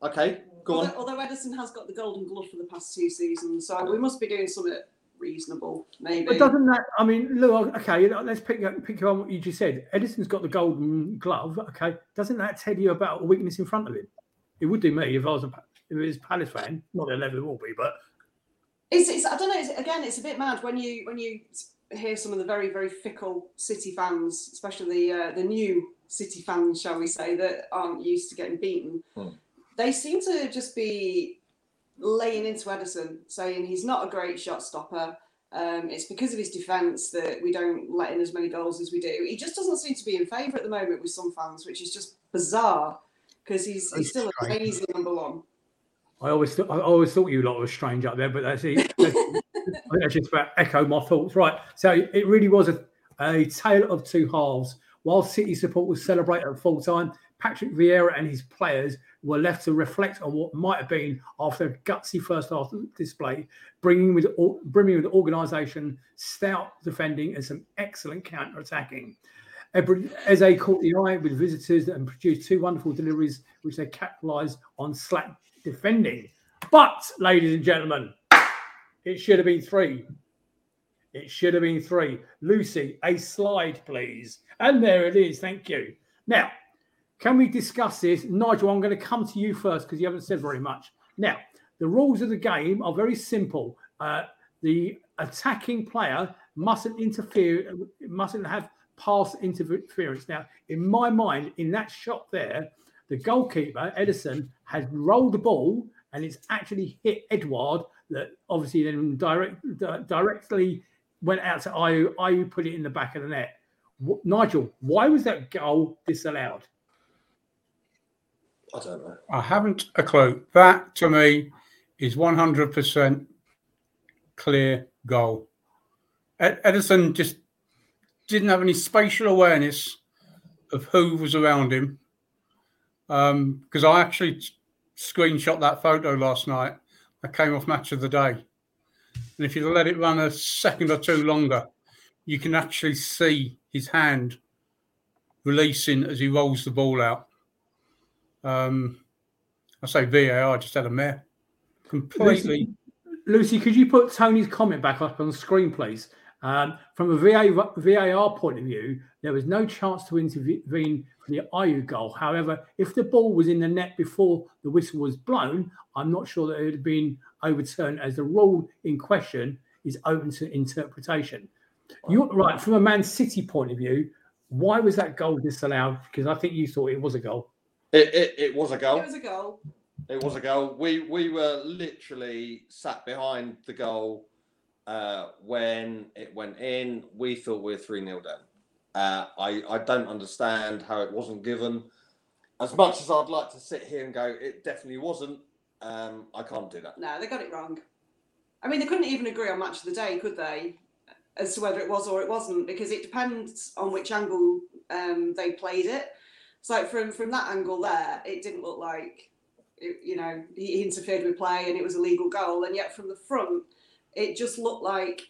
okay, go although, on. Although Ederson has got the golden glove for the past two seasons, so we must be doing something reasonable, maybe. But doesn't that? I mean, look. Okay, let's pick up pick up on what you just said. Ederson's got the golden glove. Okay, doesn't that tell you about a weakness in front of him? It would do me if I was a if it was Palace fan. Not that level will be, but it's, it's I don't know. It's, again, it's a bit mad when you when you hear some of the very very fickle City fans, especially uh, the new City fans, shall we say, that aren't used to getting beaten. Hmm. They seem to just be laying into Ederson, saying he's not a great shot stopper. Um, it's because of his defence that we don't let in as many goals as we do. He just doesn't seem to be in favour at the moment with some fans, which is just bizarre because he's, he's still a amazing number one. I always th- I always thought you lot were strange up there, but that's it. That's, just about echo my thoughts. Right. So it really was a, a tale of two halves. While City support was celebrated at full time, Patrick Vieira and his players were left to reflect on what might have been after a gutsy first half display, bringing with bringing with organisation, stout defending, and some excellent counter attacking. Eze caught the eye with visitors and produced two wonderful deliveries, which they capitalised on slack defending. But, ladies and gentlemen, it should have been three. It should have been three. Lucy, a slide, please. And there it is. Thank you. Now, can we discuss this? Nigel, I'm going to come to you first because you haven't said very much. Now, the rules of the game are very simple. Uh, the attacking player mustn't interfere, mustn't have pass interference. Now, in my mind, in that shot there, the goalkeeper, Ederson, has rolled the ball and it's actually hit Edouard that obviously then direct, directly went out to Ayew. Ayew put it in the back of the net. Nigel, why was that goal disallowed? I don't know. I haven't a clue. That to me is 100% clear goal. Ederson just didn't have any spatial awareness of who was around him. Because um, I actually screenshot that photo last night. I came off match of the day. And if you let it run a second or two longer, you can actually see his hand releasing as he rolls the ball out. Um, I say VAR just had a mare. Completely. Lucy, Lucy, could you put Tony's comment back up on the screen, please? Um, from a VA, VAR point of view, there was no chance to intervene for the Ayew goal. However, if the ball was in the net before the whistle was blown, I'm not sure that it would have been overturned as the rule in question is open to interpretation. You're right. From a Man City point of view, why was that goal disallowed? Because I think you thought it was a goal. It, it, it was a goal. It was a goal. It was a goal. We we were literally sat behind the goal uh, when it went in, we thought we were 3 0 down. Uh, I, I don't understand how it wasn't given. As much as I'd like to sit here and go, it definitely wasn't, um, I can't do that. No, they got it wrong. I mean, they couldn't even agree on match of the day, could they? As to whether it was or it wasn't, because it depends on which angle um, they played it. So from from that angle there, it didn't look like, it, you know, he interfered with play and it was a legal goal. And yet from the front, it just looked like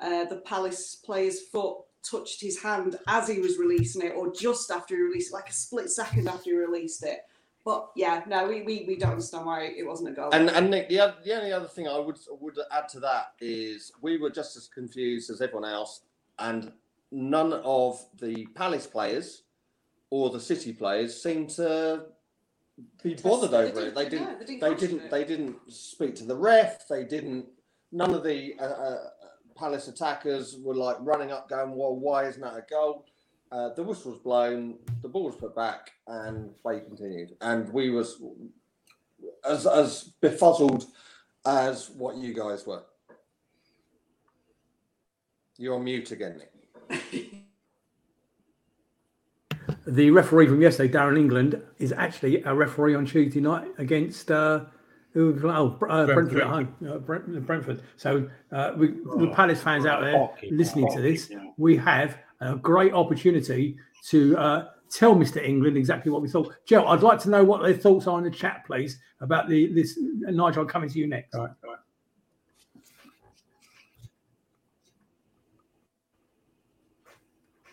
uh, the Palace player's foot touched his hand as he was releasing it, or just after he released it, like a split second after he released it. But yeah, no, we, we, we don't understand why it wasn't a goal. And and Nick, the, other, the only other thing I would would add to that is we were just as confused as everyone else, and none of the Palace players or the City players seemed to be bothered over it. They didn't. they didn't. They didn't, they didn't speak to the ref. They didn't none of the uh, uh, Palace attackers were like running up, going, "Well, why isn't that a goal?" Uh, the whistle was blown, the ball was put back, and play continued. And we was as as befuddled as what you guys were. You're on mute again, the referee from yesterday, Darren England, is actually a referee on Tuesday night against uh, who? Oh, uh, Brentford. Brentford at home. Uh, Brentford. So uh, we, the oh, Palace fans out there listening to this, we have a great opportunity to uh, tell Mr. England exactly what we thought. Joe, I'd like to know what their thoughts are in the chat, please, about the this. Nigel, coming to you next. All right, all right.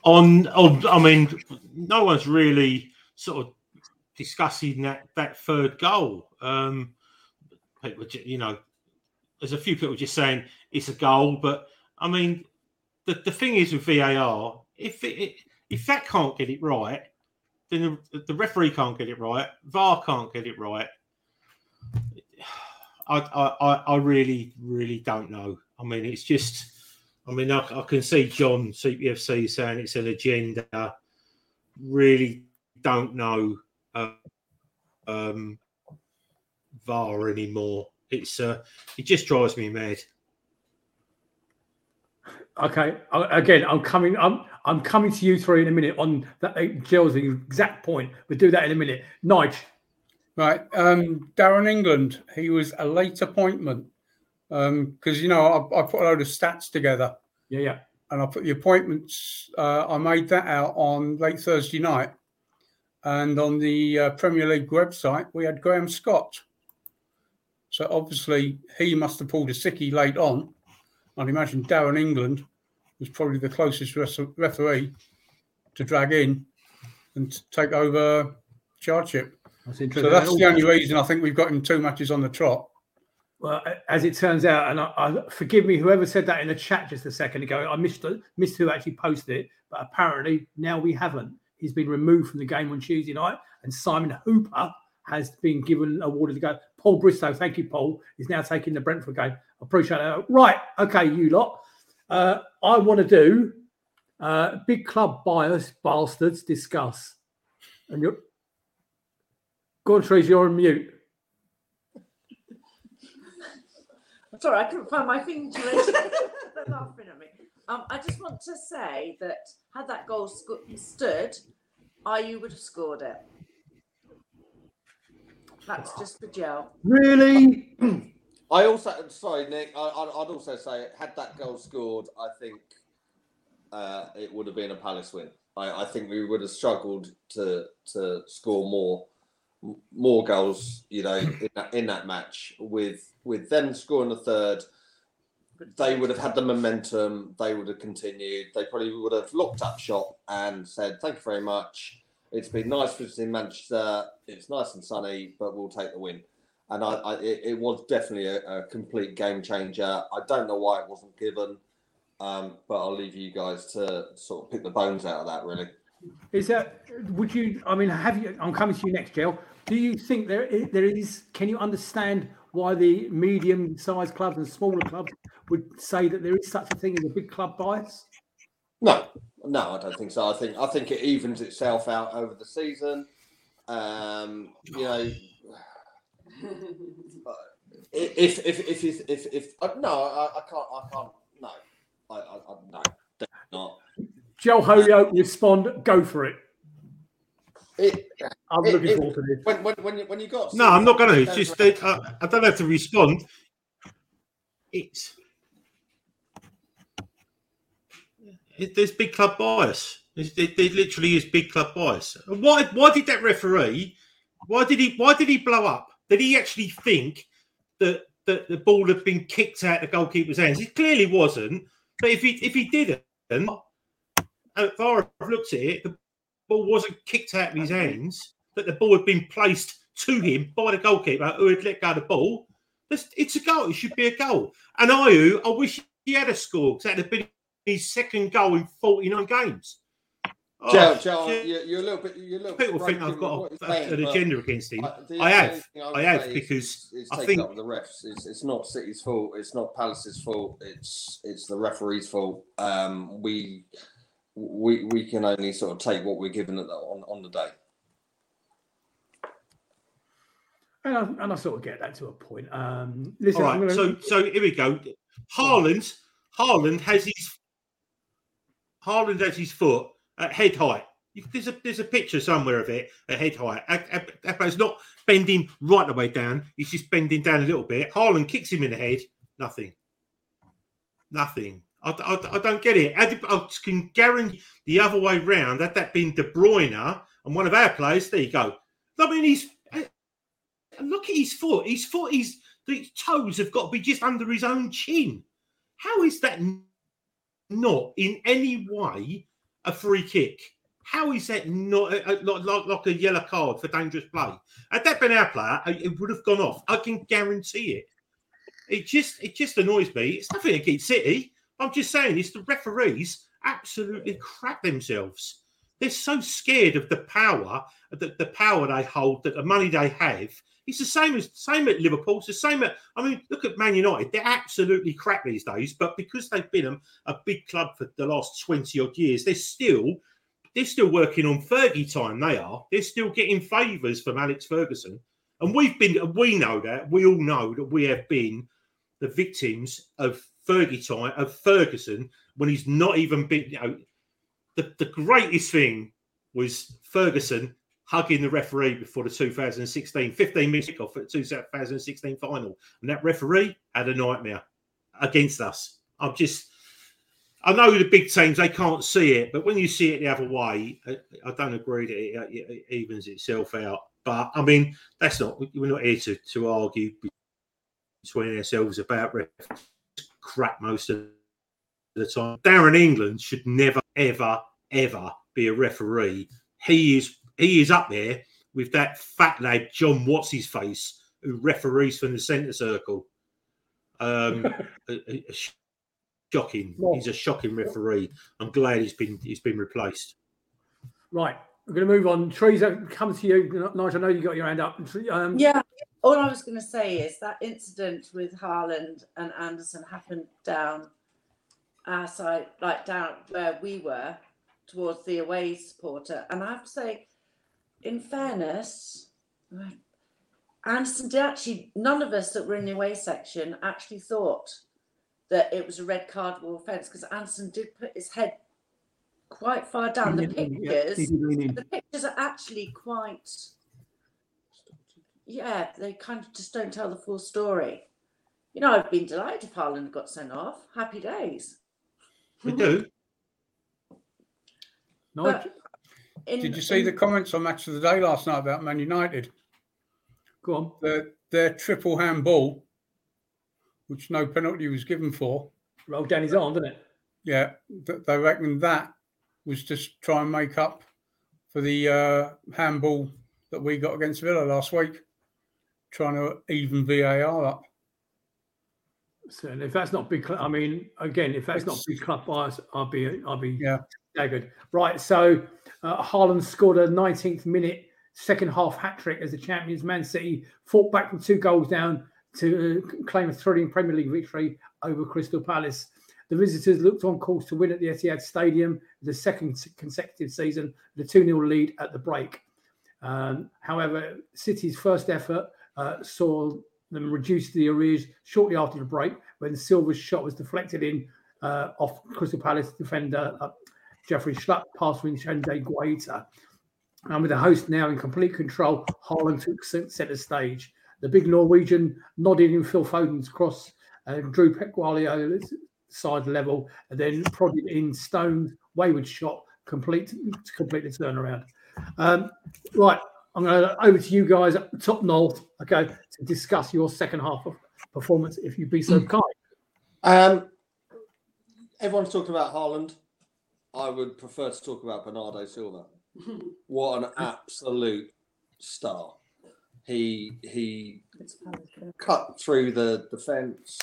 On, on, I mean, no one's really sort of discussing that that third goal. Um, people, you know, there's a few people just saying it's a goal, but I mean, the, the thing is with VAR, if it, if that can't get it right, then the, the referee can't get it right. VAR can't get it right. I, I, I really, really don't know. I mean, it's just, I mean, I, I can see John CPFC saying it's an agenda. Really don't know uh, um, VAR anymore. It's uh, it just drives me mad. Okay, again, I'm coming. I'm I'm coming to you three in a minute on that. Gills the exact point. We'll do that in a minute. Nige. Right, um, Darren England. He was a late appointment because um, you know I, I, put a load of stats together. Yeah, yeah. And I put the appointments. Uh, I made that out on late Thursday night, and on the uh, Premier League website we had Graham Scott. So obviously he must have pulled a sickie late on. I'd imagine Darren England was probably the closest referee to drag in and take over chargeship. That's interesting. So that's the only reason I think we've got him two matches on the trot. Well, as it turns out, and I, I, forgive me, whoever said that in the chat just a second ago, I missed missed who actually posted it, but apparently now we haven't. He's been removed from the game on Tuesday night, and Simon Hooper has been given awarded to go. Paul Bristow, thank you, Paul, is now taking the Brentford game. I appreciate that. Right, okay, you lot. Uh, I want to do uh, big club bias bastards discuss. And you're go on, Trace, you're on mute. Sorry, I couldn't find my thing to. They're laughing at me. Um, I just want to say that had that goal sc- stood, Ayew would have scored it. That's just for Joe. Really? I also, sorry, Nick. I, would also say, had that goal scored, I think uh, it would have been a Palace win. I, I, think we would have struggled to to score more more goals, you know, in that, in that match. With with them scoring a third, they would have had the momentum. They would have continued. They probably would have looked up shop and said, "Thank you very much. It's been nice visiting Manchester. It's nice and sunny, but we'll take the win." and I, I it, it, was definitely a, a, complete game changer. I don't know why it wasn't given, um, but I'll leave you guys to sort of pick the bones out of that. Really, is that? Would you? I mean, have you? I'm coming to you next, Jill. Do you think there there is? Can you understand why the medium-sized clubs and smaller clubs would say that there is such a thing as a big club bias? No, no, I don't think so. I think I think it evens itself out over the season. Um, you know, if if if if if, if uh, no, I, I, can't. I can't. No, I, I, I no, not. Joe Holyoke, respond. Go for it. It, I'm it, looking it, forward to this. When, when, when, you, when you got no, I'm not going to. It's just uh, I don't have to respond. It's it, there's big club bias. It, it, it, literally is big club bias. Why? Why did that referee? Why did he? Why did he blow up? Did he actually think that, that the ball had been kicked out of the goalkeeper's hands? It clearly wasn't. But if he if he didn't, as far as I've looked at it, the ball wasn't kicked out of his hands. That the ball had been placed to him by the goalkeeper who had let go of the ball. It's, a goal. It should be a goal. And Ayew, I wish he had a score because that would have been his second goal in 49 games. Oh, Joe, Joe, you're, you're, a little bit. You're a little People think I've got a, saying, an agenda against him. I have. I, I have because it's, it's I think the refs. It's, it's, not City's fault. It's not Palace's fault. It's it's the referee's fault. Um, we we we can only sort of take what we're given at the, on on the day. And I, and I sort of get that to a point. Um, listen, All right, gonna... so so here we go. Haaland, Haaland has his Haaland has his foot at head height There's a there's a picture somewhere of it at head height. Agbala's not bending right the way down. He's just bending down a little bit. Haaland kicks him in the head. Nothing. Nothing. I, I, I don't get it. I, can guarantee the other way round. Had that been De Bruyne and one of our players, there you go. I mean, he's eh, look at his foot. His foot, his toes have got to be just under his own chin. How is that not in any way a free kick? How is that not uh, uh, a, a, like, like a yellow card for dangerous play? Had that been our player, it would have gone off. I can guarantee it. It just it just annoys me. It's nothing against City. I'm just saying it's the referees absolutely crap themselves. They're so scared of the power, the, the power they hold, that the money they have. It's the same as same at Liverpool. It's the same at. I mean, look at Man United. They're absolutely crap these days, but because they've been a, a big club for the last twenty odd years, they're still they're still working on Fergie time. They are. They're still getting favours from Alex Ferguson, and we've been. We know that. We all know that we have been the victims of Fergie time of Ferguson when he's not even been. You know, the, the greatest thing was Ferguson hugging the referee before the 2016 15 minutes kickoff at the 2016 final, and that referee had a nightmare against us. I'm just. I know the big teams they can't see it, but when you see it the other way, I don't agree that it, evens itself out. But I mean, that's not. We're not here to to argue between ourselves about crap most of the time. Darren England should never, ever, ever be a referee. He is he is up there with that fat lad John What's his face who referees from the centre circle. Um, a, a, a shocking. He's a shocking referee. I'm glad he's been he's been replaced. Right, we're going to move on. Teresa, come to you. Nigel, I know you got your hand up. Um, yeah, all I was going to say is that incident with Haaland and Andersen happened down our side, like down where we were, towards the away supporter. And I have to say, in fairness, Andersen did actually, none of us that were in the away section actually thought that it was a red card or offence because Andersen did put his head quite far down. The pictures, the pictures are actually quite yeah, they kind of just don't tell the full story. You know, I've been delighted if Haaland got sent off. Happy days. We do. No. In, Did you see in, the comments on Match of the Day last night about Man United? Go on. Their, their triple handball, which no penalty was given for. Rolled down his arm, didn't it? Yeah. They reckon that was just try and make up for the uh, handball that we got against Villa last week trying to even VAR up. So if that's not big, I mean, again, if that's not big club bias, I'll be, I'll be yeah. staggered. Right. So uh, Haaland scored a 19th minute second half hat trick as the champions. Man City fought back from two goals down to uh, claim a thrilling Premier League victory over Crystal Palace. The visitors looked on course to win at the Etihad Stadium for the second consecutive season, the 2 0 lead at the break. Um, however, City's first effort uh, saw them reduce the arrears shortly after the break when Silva's shot was deflected in uh, off Crystal Palace defender uh, Jeffrey Schlupp past Vicente Guaita. And with the host now in complete control, Haaland took centre stage. The big Norwegian nodded in Phil Foden's cross and drew Pep Guardiola's side level and then prodded in Stone's wayward shot complete to complete the turnaround. Um, right, I'm going to over to you guys at the top north, okay, to discuss your second half of performance, if you'd be so kind. Um, everyone's talking about Haaland. I would prefer to talk about Bernardo Silva. what an absolute star! He he cut through the defence.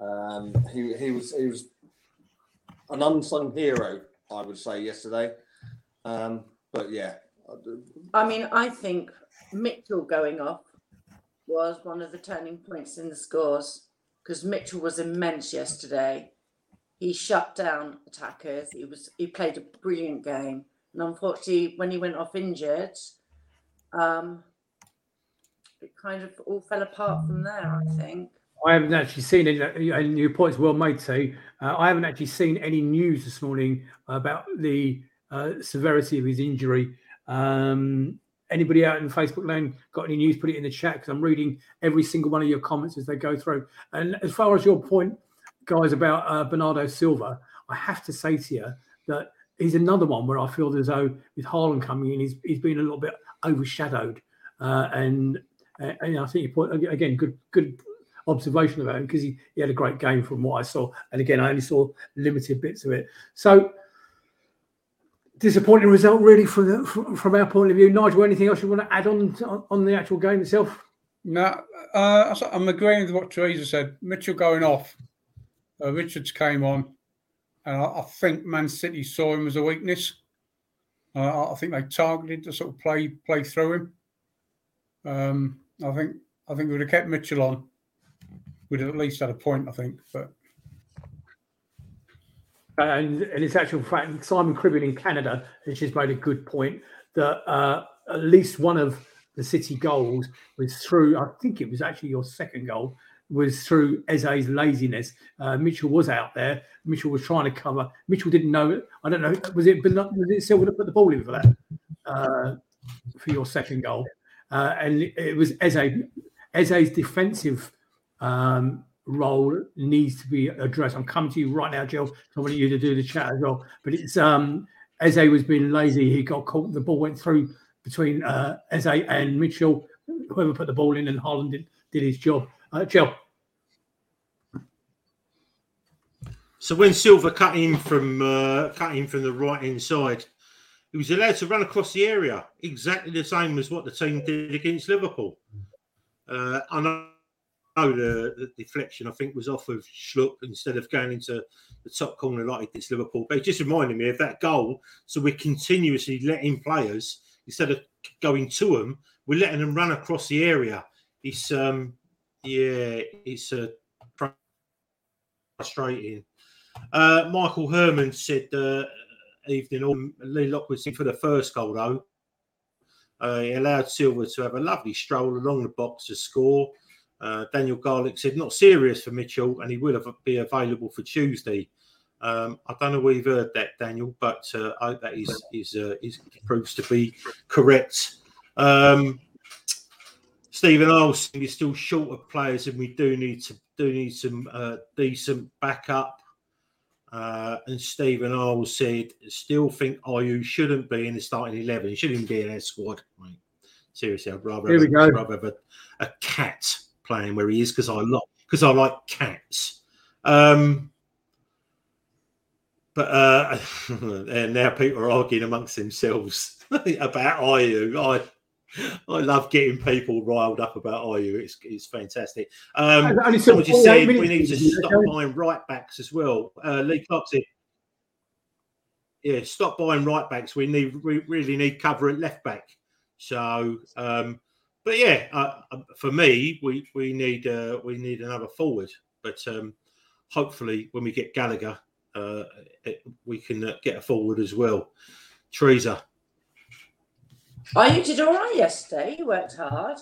Um, he he was he was an unsung hero, I would say yesterday. Um, but yeah, I mean, I think Mitchell going off was one of the turning points in the scores because Mitchell was immense yesterday. He shut down attackers. He was he played a brilliant game, and unfortunately, when he went off injured, um, it kind of all fell apart from there. I think. I haven't actually seen it, and your point's well made, too. Uh, I haven't actually seen any news this morning about the uh, severity of his injury. Um, anybody out in Facebook land got any news? Put it in the chat because I'm reading every single one of your comments as they go through. And as far as your point, guys, about uh, Bernardo Silva, I have to say to you that he's another one where I feel as though with Haaland coming in, he's, he's been a little bit overshadowed. Uh, and and I think you point again, good good observation about him because he, he had a great game from what I saw. And again, I only saw limited bits of it. So disappointing result, really, from the, from our point of view. Nigel, anything else you want to add on on, on the actual game itself? No, uh, I'm agreeing with what Teresa said. Mitchell going off. Uh, Richards came on, and I, I, think Man City saw him as a weakness. Uh, I think they targeted to sort of play play through him. Um, I think I think we would have kept Mitchell on. We'd have at least had a point, I think. But and, and it's actual fact Simon Cribbin in Canada has just made a good point that uh, at least one of the City goals was through. I think it was actually your second goal was through Eze's laziness. Uh, Mitchell was out there. Mitchell was trying to cover. Mitchell didn't know. it. I don't know. Was it? Was it Silva to put the ball in for that? Uh, for your second goal, uh, and it was Eze. Eze's defensive um, role needs to be addressed. I'm coming to you right now, Jill. I want you to do the chat as well. But it's um, Eze was being lazy. He got caught. The ball went through between uh, Eze and Mitchell. Whoever put the ball in, and Haaland did, did his job. Uh, Jill. So when Silva cut in from uh, cut in from the right hand side, he was allowed to run across the area exactly the same as what the team did against Liverpool. Uh, I know the, the, deflection, I think, was off of Schlupp instead of going into the top corner like against Liverpool. But it just reminded me of that goal. So we're continuously letting players, instead of going to them, we're letting them run across the area. It's, um, yeah, it's uh, frustrating. Uh, Michael Herman said, uh, evening, all Lee Lockwood in for the first goal, though. Uh, he allowed Silva to have a lovely stroll along the box to score. Uh, Daniel Garlick said not serious for Mitchell, and he will have, be available for Tuesday. Um, I don't know where you've heard that, Daniel, but uh, I hope that is is, uh, is proves to be correct. Um, Stephen Olsen is still short of players, and we do need to do need some uh, decent backup. Uh, and Stephen Earl said, still think Ayew shouldn't be in the starting 11. He shouldn't be in their squad. Mate. Seriously, I'd rather, Here we go. rather have a, a cat playing where he is because I like because I like cats. Um, but uh, and now people are arguing amongst themselves about Ayew. I I love getting people riled up about Ayew. It's it's fantastic. Um, someone just said we need to stop buying right backs as well. Uh, Lee Clark said, "Yeah, stop buying right backs. We need we really need cover at left back." So um, but yeah, uh, uh, for me, we we need uh, we need another forward. But um, hopefully, when we get Gallagher, uh, it, we can uh, get a forward as well. Teresa. Oh, you did all right yesterday. You worked hard.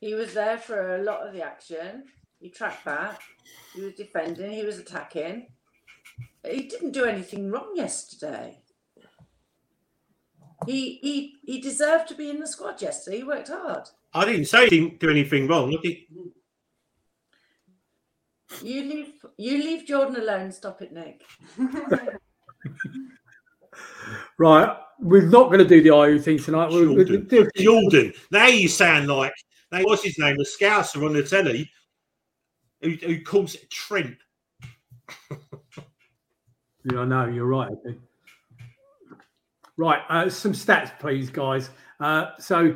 He was there for a lot of the action. He tracked back. He was defending. He was attacking. He didn't do anything wrong yesterday. He he he deserved to be in the squad yesterday. He worked hard. I didn't say he didn't do anything wrong. You leave you leave Jordan alone. Stop it, Nick. right, we're not going to do the Ayew thing tonight. Jordan. We'll, Jordan. Now you sound like now what's his name? The Scouser on the telly who, who calls it Trent. yeah, I know. You're right. Right, uh, some stats, please, guys. Uh, so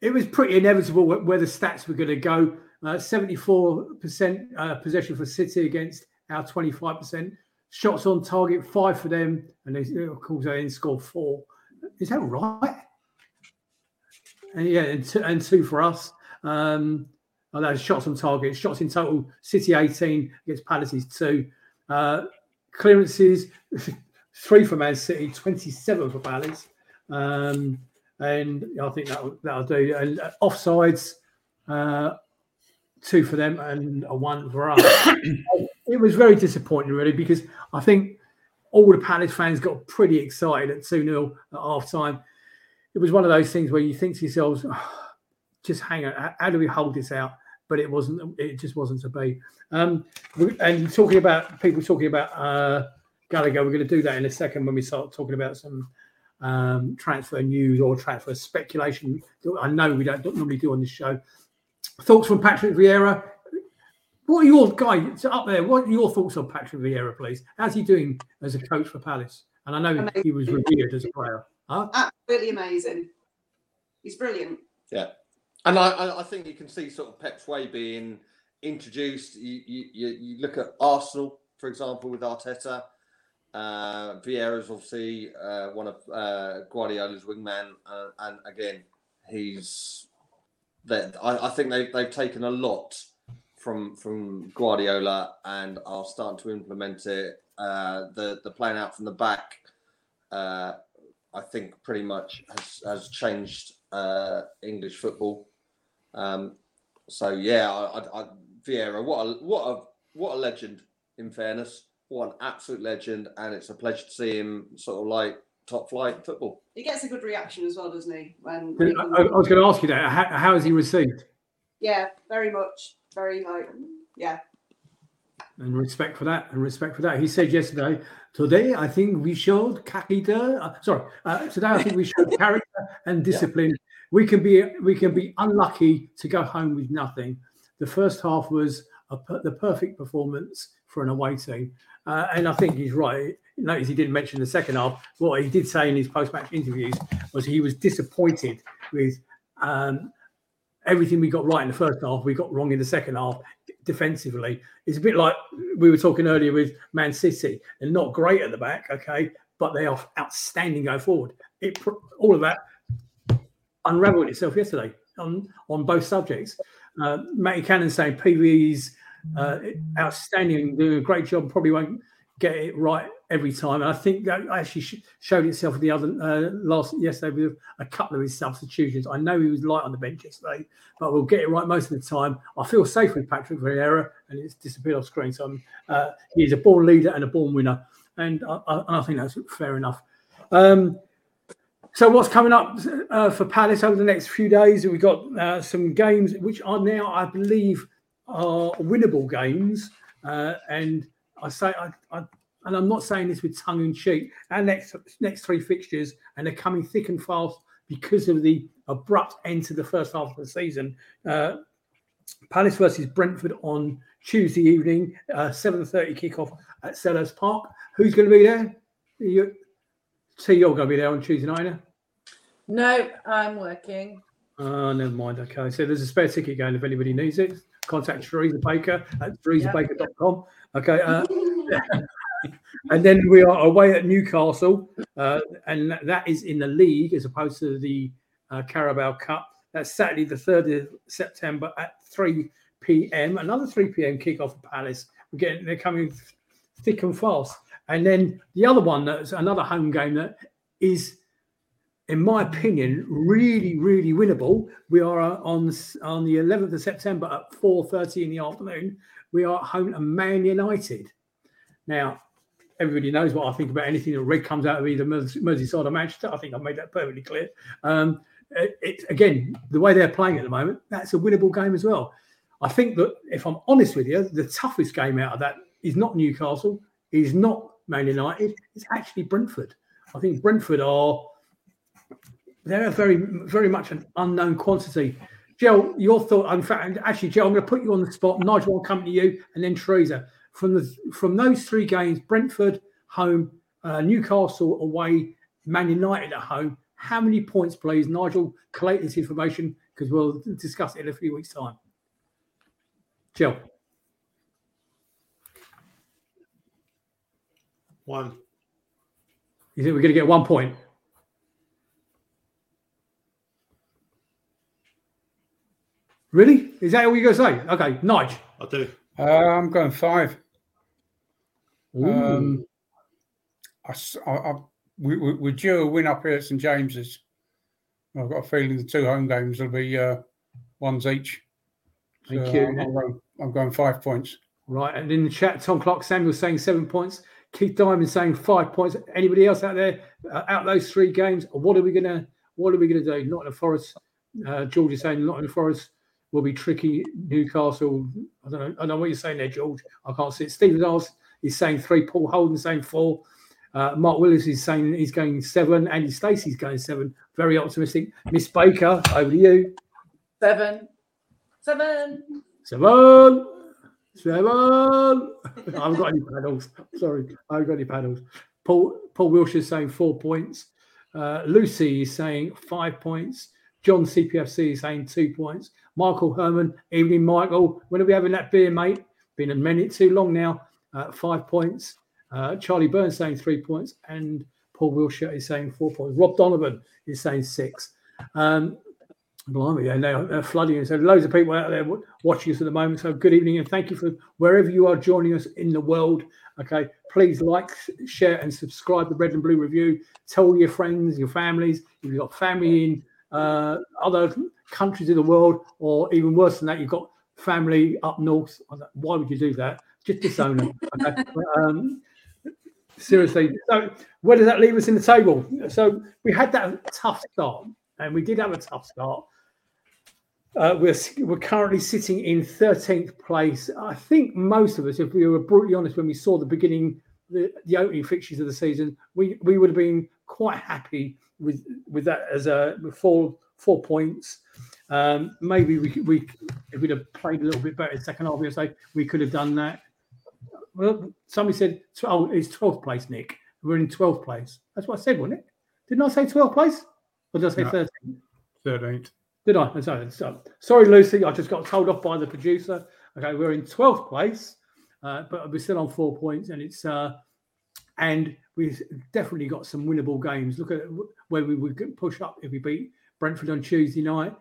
it was pretty inevitable where the stats were going to go. Uh, 74% uh, possession for City against our 25%. Shots on target, five for them. And they, of course, they didn't score four. Is that right? And yeah, and two, and two for us. Um, oh, shots on target, shots in total. City 18 against Palaces, two. Uh, clearances, three for Man City, 27 for Palace. Um, and I think that'll, that'll do. And uh, offsides, uh, two for them and a one for us. it was very disappointing, really, because I think all the Palace fans got pretty excited at 2 0 at half time. It was one of those things where you think to yourselves, oh, just hang on, how do we hold this out? But it wasn't, it just wasn't to be. Um, and talking about people talking about uh, Gallagher, we're going to do that in a second when we start talking about some um, transfer news or transfer speculation. I know we don't normally do on this show. Thoughts from Patrick Vieira. What are your guys up there? What are your thoughts on Patrick Vieira, please? How's he doing as a coach for Palace? And I know amazing. he was revered as a player. Huh? Absolutely amazing. He's brilliant. Yeah, and I, I think you can see sort of Pep's way being introduced. You, you, you look at Arsenal, for example, with Arteta. Uh, is obviously uh, one of uh, Guardiola's wingman, uh, and again, he's that I, I, think they they've taken a lot from from Guardiola and are starting to implement it. Uh, the the playing out from the back, uh, I think, pretty much has has changed uh, English football. Um, so yeah, I, I, I, Vieira, what a what a what a legend! In fairness, what an absolute legend, and it's a pleasure to see him sort of like top flight football. He gets a good reaction as well, doesn't he? When, I, I, was going to ask you that. How, how is he received? Yeah, very much, very like, yeah. And respect for that, and respect for that. He said yesterday, today I think we showed character. Uh, sorry, uh, today I think we showed character and discipline. Yeah. We can be we can be unlucky to go home with nothing. The first half was a, the perfect performance for an away team. Uh, and I think he's right. Notice he didn't mention the second half. What he did say in his post-match interviews was he was disappointed with um, everything we got right in the first half. We got wrong in the second half defensively. It's a bit like we were talking earlier with Man City. They're not great at the back, okay, but they are outstanding going forward. It all of that unravelled itself yesterday on on both subjects. Uh, Matty Cannon saying PV's uh, outstanding, doing a great job. Probably won't get it right every time. And I think that actually showed itself the other uh, last yesterday with a couple of his substitutions. I know he was light on the bench yesterday, but we'll get it right most of the time. I feel safe with Patrick Vieira, and it's disappeared off screen. So uh, he's a born leader and a born winner, and I, I, I think that's fair enough. Um, so what's coming up uh, for Palace over the next few days? We've got uh, some games which are now, I believe, are winnable games. Uh, and I say, I, I, and I'm not saying this with tongue in cheek. Our next next three fixtures, and they're coming thick and fast because of the abrupt end to the first half of the season. Uh, Palace versus Brentford on Tuesday evening, uh, 7:30 kickoff at Selhurst Park. Who's going to be there? You, so you're going to be there on Tuesday night? No, I'm working. Oh, never mind. Okay, so there's a spare ticket going if anybody needs it contact Teresa Baker at teresabaker.com. Okay. Uh, and then we are away at Newcastle, uh, and that is in the league as opposed to the uh, Carabao Cup. That's Saturday, the 3rd of September at 3 p.m. Another 3 p.m. kickoff for Palace. We're getting, they're coming thick and fast. And then the other one that's another home game that is in my opinion, really, really winnable. We are uh, on on the 11th of September at 4:30 in the afternoon. We are home to Man United. Now, everybody knows what I think about anything that red comes out of either Merseyside or Manchester. I think I've made that perfectly clear. Um, it, again, the way they're playing at the moment, that's a winnable game as well. I think that if I'm honest with you, the toughest game out of that is not Newcastle, is not Man United, it's actually Brentford. I think Brentford are they're very, very much an unknown quantity. Joe, your thought. In fact, actually, Joe, I'm going to put you on the spot. Nigel will come to you, and then Teresa. From the from those three games, Brentford home, uh, Newcastle away, Man United at home. How many points, please, Nigel? Collate this information because we'll discuss it in a few weeks' time. Joe. One. You think we're going to get one point? Really? Is that all you're going to say? Okay, Nige. I do. Uh, I'm going five. Um, I, I, I, we, we, we're due a win up here at St James's. I've got a feeling the two home games will be uh, ones each. Thank so you. I'm, I'm, going, I'm, going, five points. Right, and in the chat, Tom Clark Samuel saying seven points. Keith Diamond saying five points. Anybody else out there uh, out those three games? What are we gonna What are we gonna do? Nottingham Forest. Uh, George is saying not in the Forest will be tricky. Newcastle. I don't know. I know what you're saying there, George. I can't see it. Stephen Dawes is saying three. Paul Holden saying four. Uh, Mark Willis is saying he's going seven. Andy Stacey's going seven. Very optimistic. Miss Baker, over to you. Seven. Seven. Seven. Seven. I haven't got any paddles. Sorry, I haven't got any paddles. Paul Paul Wilshire saying four points. Uh, Lucy is saying five points. John CPFC is saying two points. Michael Herman, evening, Michael. When are we having that beer, mate? Been a minute too long now. Uh, five points. Uh, Charlie Burns saying three points, and Paul Wilshire is saying four points. Rob Donovan is saying six. Um, blimey, they're, they're flooding. So loads of people out there watching us at the moment. So good evening, and thank you for wherever you are joining us in the world. Okay, please like, share, and subscribe to Red and Blue Review. Tell your friends, your families. If you've got family in uh, other countries of the world, or even worse than that, you've got family up north. Why would you do that? Just disown them. Okay? um, seriously. So where does that leave us in the table? So we had that tough start, and we did have a tough start. Uh, we're we're currently sitting in 13th place. I think most of us, if we were brutally honest, when we saw the beginning, the, the opening fixtures of the season, we we would have been quite happy with with that as a four four points. Um, maybe we we if we'd have played a little bit better in the second half, we say we could have done that. Well, somebody said, "Oh, it's 12th place, Nick. We're in 12th place." That's what I said, wasn't it? Didn't I say 12th place, or did I say no. 13th? 13th. Did I? Sorry, sorry, Lucy. I just got told off by the producer. Okay, we're in 12th place, uh, but we're still on four points, and it's uh, and we've definitely got some winnable games. Look at where we would push up if we beat Brentford on Tuesday night.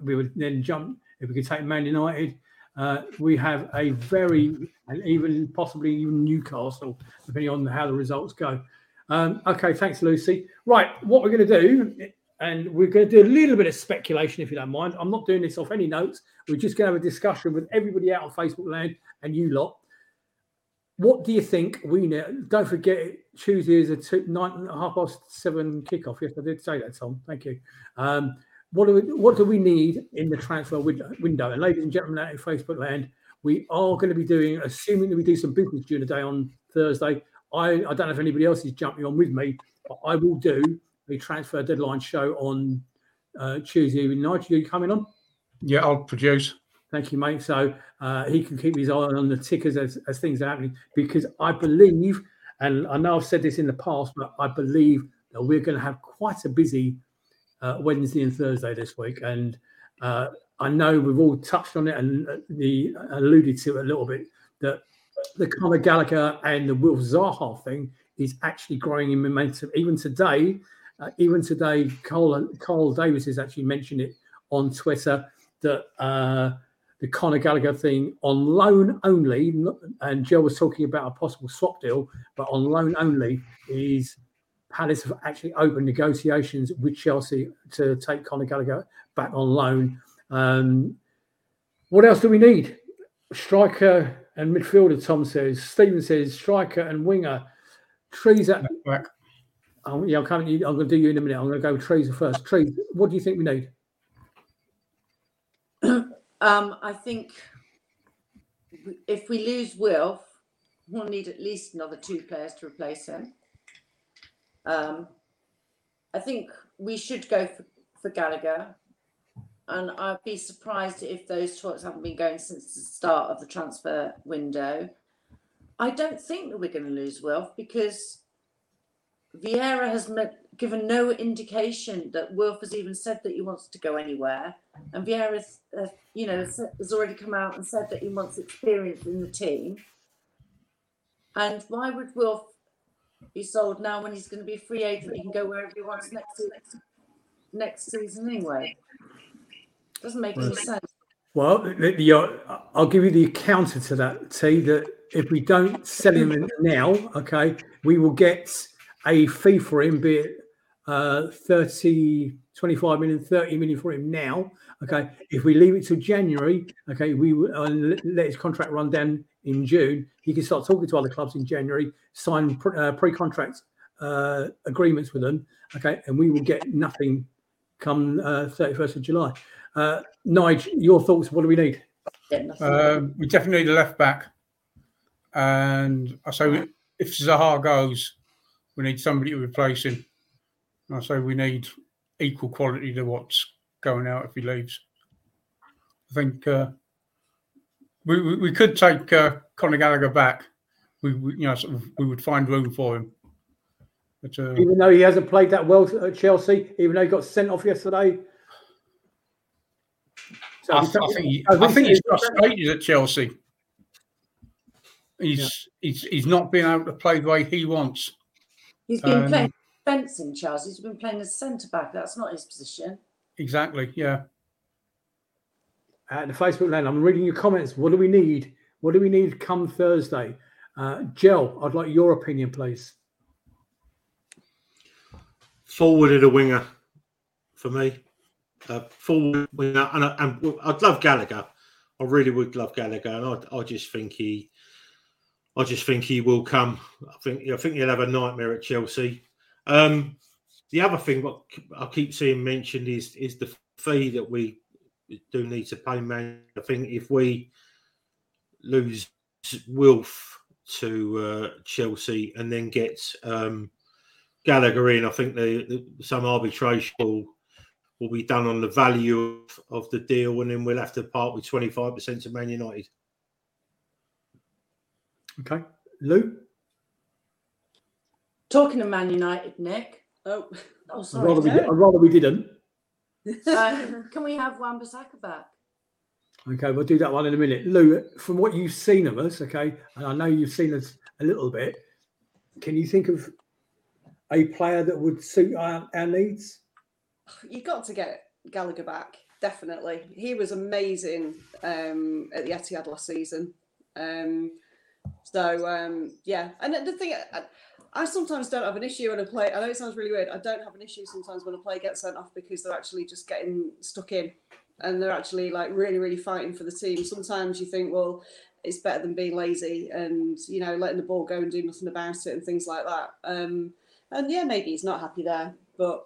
We would then jump if we could take Man United. Uh, we have a very, and even possibly even Newcastle, depending on how the results go. Um, okay, thanks, Lucy. Right, what we're going to do, and we're going to do a little bit of speculation, if you don't mind. I'm not doing this off any notes. We're just going to have a discussion with everybody out on Facebook land and you lot. What do you think we need? Don't forget, Tuesday is a two, nine, half past seven kickoff. Yes, I did say that, Tom. Thank you. Um, what do we what do we need in the transfer window? And ladies and gentlemen out in Facebook land, we are going to be doing, assuming that we do some business during the day on Thursday. I, I don't know if anybody else is jumping on with me, but I will do a transfer deadline show on uh, Tuesday night. Are you coming on? Yeah, I'll produce. Thank you, mate. So uh, he can keep his eye on the tickers as, as things are happening because I believe, and I know I've said this in the past, but I believe that we're going to have quite a busy uh, Wednesday and Thursday this week. And uh, I know we've all touched on it and uh, the alluded to it a little bit that the Conor Gallagher and the Wilf Zaha thing is actually growing in momentum. Even today, uh, even today, Cole, Cole Davis has actually mentioned it on Twitter that uh, the Conor Gallagher thing on loan only, and Joe was talking about a possible swap deal, but on loan only is Palace have actually opened negotiations with Chelsea to take Conor Gallagher back on loan. Um, what else do we need? Striker and midfielder, Tom says. Stephen says striker and winger. Trees at. Oh, yeah, I'm coming. I'm going to do you in a minute. I'm going to go Trees first. Trees, what do you think we need? Um, I think if we lose Wilf, we'll need at least another two players to replace him. Um, I think we should go for, for Gallagher. And I'd be surprised if those talks haven't been going since the start of the transfer window. I don't think that we're going to lose Wilf because Vieira has met, given no indication that Wilf has even said that he wants to go anywhere. And Vieira, uh, you know, has already come out and said that he wants experience in the team. And why would Wilf be sold now when he's going to be free agent. He can go wherever he wants next next season anyway. Doesn't make any sense. Well, the, the, uh, I'll give you the counter to that, T. That if we don't sell him now, okay, we will get a fee for him, be it uh, 30, 25 million, 30 million for him now. Okay, if we leave it till January, okay, we uh, let his contract run down in June, he can start talking to other clubs in January, sign uh, pre-contract uh, agreements with them. Okay, and we will get nothing come uh, 31st of July. Uh, Nigel, your thoughts? What do we need? Um, we definitely need a left back, and I say if Zaha goes, we need somebody to replace him. I say we need equal quality to what's going out if he leaves. I think uh, we, we, we could take uh, Conor Gallagher back. We, we you know sort of, we would find room for him. But, uh, even though he hasn't played that well at Chelsea, even though he got sent off yesterday. So I, I, think he, I think he's frustrated at Chelsea. He's yeah. he's he's not been able to play the way he wants. He's been um, playing fence in Chelsea. He's been playing as centre back. That's not his position. Exactly. Yeah. At the Facebook land, I'm reading your comments. What do we need? What do we need come Thursday? Uh, Gel, I'd like your opinion, please. Forwarded a winger for me. Uh, forward winger, and, I, and I'd love Gallagher. I really would love Gallagher, and I, I just think he, I just think he will come. I think I think he'll have a nightmare at Chelsea. Um, the other thing what I keep seeing mentioned is is the fee that we do need to pay. Man, I think if we lose Wilf to uh, Chelsea and then get um, Gallagher in, I think the, the, some arbitration will, will be done on the value of, of the deal, and then we'll have to part with twenty five percent of Man United. Okay, Lou. Talking of Man United, Nick. Oh, oh sorry. I'd rather, we, I'd rather we didn't. Uh, can we have Wan-Bissaka back? Okay, we'll do that one in a minute. Lou, from what you've seen of us, okay, and I know you've seen us a little bit, can you think of a player that would suit our, our needs? You got to get Gallagher back, definitely. He was amazing um, at the Etihad last season. Um, so um, yeah, and the thing. I, I sometimes don't have an issue when a play. I know it sounds really weird. I don't have an issue sometimes when a play gets sent off because they're actually just getting stuck in, and they're actually like really, really fighting for the team. Sometimes you think, well, it's better than being lazy and you know letting the ball go and do nothing about it and things like that. Um, and yeah, maybe he's not happy there, but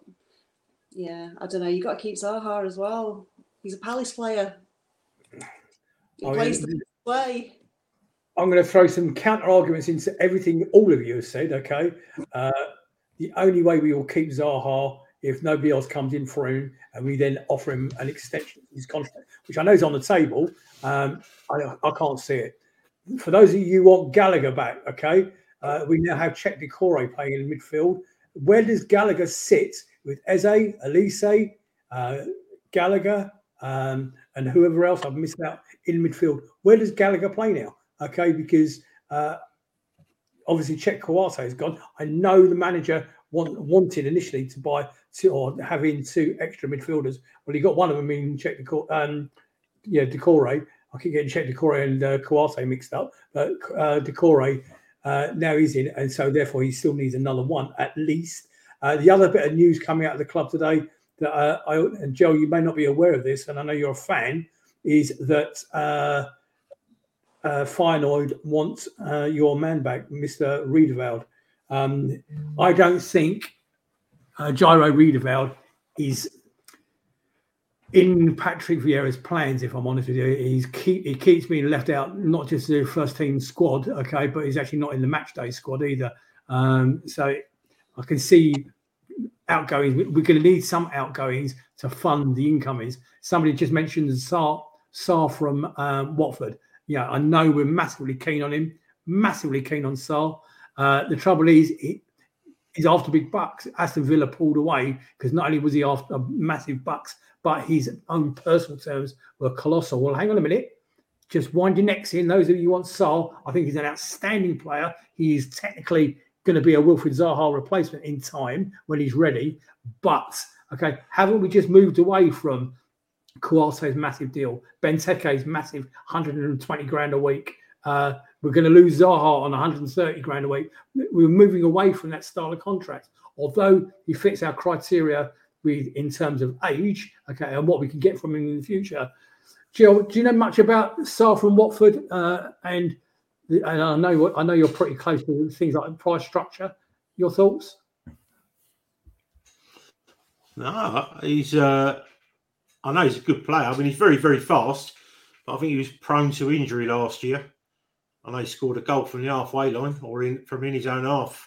yeah, I don't know. You got to keep Zaha as well. He's a Palace player. He oh, plays yeah. the way. I'm going to throw some counter arguments into everything all of you have said. Okay, uh, the only way we will keep Zaha if nobody else comes in for him, and we then offer him an extension of his contract, which I know is on the table. Um, I, I, can't see it. For those of you who want Gallagher back, okay, uh, we now have Cheick Doucouré playing in midfield. Where does Gallagher sit with Eze, Olise, uh, Gallagher, um, and whoever else I've missed out in midfield? Where does Gallagher play now? Okay, because uh, obviously Cheick Kouyaté is gone. I know the manager want, wanted initially to buy two or having two extra midfielders. Well, he got one of them in Doucouré, um, yeah, Doucouré. I keep getting Cheick Doucouré and uh, Kouyaté mixed up, but uh, Doucouré uh, now he's in, and so therefore he still needs another one at least. Uh, the other bit of news coming out of the club today that uh, I and Joe, you may not be aware of this, and I know you're a fan, is that uh, uh, Feyenoord wants uh, your man back, Mr. Riedewald. Um, I don't think uh, Jairo Riedewald is in Patrick Vieira's plans. If I'm honest with you, he's keep, he keeps being left out, not just the first team squad, okay, but he's actually not in the match day squad either. Um, so I can see outgoings. We're going to need some outgoings to fund the incomings. Somebody just mentioned Sarr from um, Watford yeah, I know we're massively keen on him, massively keen on Sarr. Uh, the trouble is, he, he's after big bucks. Aston Villa pulled away because not only was he after massive bucks, but his own personal terms were colossal. Well, hang on a minute. Just wind your necks in. Those of you want Sarr, I think he's an outstanding player. He is technically going to be a Wilfried Zaha replacement in time when he's ready. But okay, haven't we just moved away from Kouyaté's massive deal. Benteke's massive 120 grand a week. Uh, we're going to lose Zaha on 130 grand a week. We're moving away from that style of contract. Although he fits our criteria with in terms of age, okay, and what we can get from him in the future. Jill, do you know much about Sarr from Watford uh, and and I know I know you're pretty close to things like price structure. Your thoughts? No, he's. Uh, I know he's a good player. I mean, he's very, very fast, but I think he was prone to injury last year. I know he scored a goal from the halfway line or in from in his own half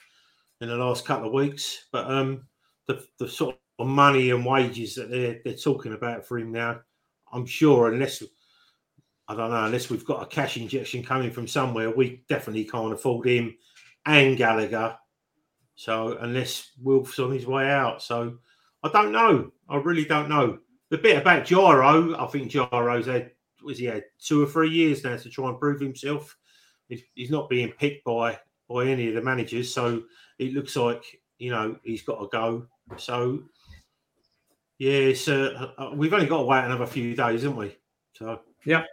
in the last couple of weeks. But um, the the sort of money and wages that they're they're talking about for him now, I'm sure unless I don't know, unless we've got a cash injection coming from somewhere, we definitely can't afford him and Gallagher. So unless Wilf's on his way out, so I don't know. I really don't know. The bit about Jairo, I think Jairo's had was he had two or three years now to try and prove himself. He's, not being picked by by any of the managers, so it looks like you know he's got to go. So yeah, so uh, we've only got to wait another few days, haven't we? So yeah.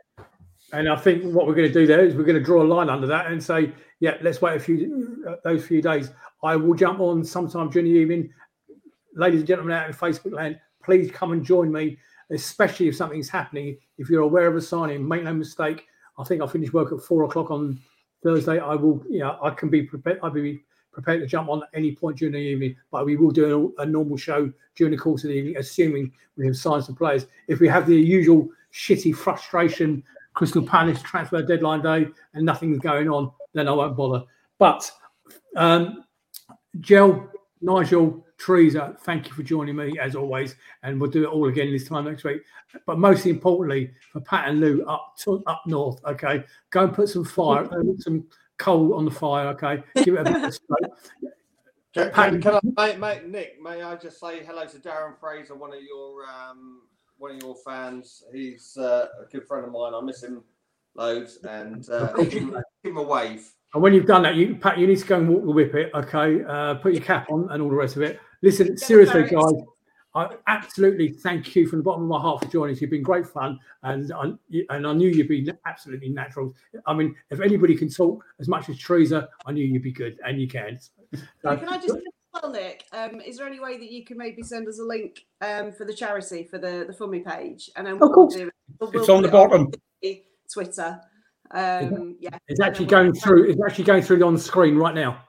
And I think what we're going to do there is we're going to draw a line under that and say, yeah, let's wait a few uh, those few days. I will jump on sometime during the evening ladies and gentlemen out in Facebook land, please come and join me, especially if something's happening. If you're aware of a signing, make no mistake. I think I'll finish work at four o'clock on Thursday. I will, you know, I can be prepared. I'll be prepared to jump on at any point during the evening, but we will do a, a normal show during the course of the evening, assuming we have signed some players. If we have the usual shitty frustration, Crystal Palace transfer deadline day, and nothing's going on, then I won't bother. But um, Gel, Nigel, Teresa, thank you for joining me as always, and we'll do it all again this time next week. But most importantly, for Pat and Lou up to, up north, okay, go and put some fire, uh, some coal on the fire, okay, give it a bit of smoke. Can, can, can, I, mate, Nick? May I just say hello to Darren Fraser, one of your um, one of your fans. He's uh, a good friend of mine. I miss him loads, and uh, give, him, give him a wave. And when you've done that, you Pat, you need to go and walk the whippet, okay? Uh, put your cap on and all the rest of it. Listen, seriously, guys, I absolutely thank you from the bottom of my heart for joining us. You've been great fun, and I, and I knew you'd be absolutely natural. I mean, if anybody can talk as much as Teresa, I knew you'd be good, and you can. So, can I just well, Nick, um, is there any way that you can maybe send us a link um, for the charity for the the Fummy page, and then we'll of course. do we'll, it's on the bottom. On Twitter. Um, yeah, it's actually going through. It's actually going through on the screen right now.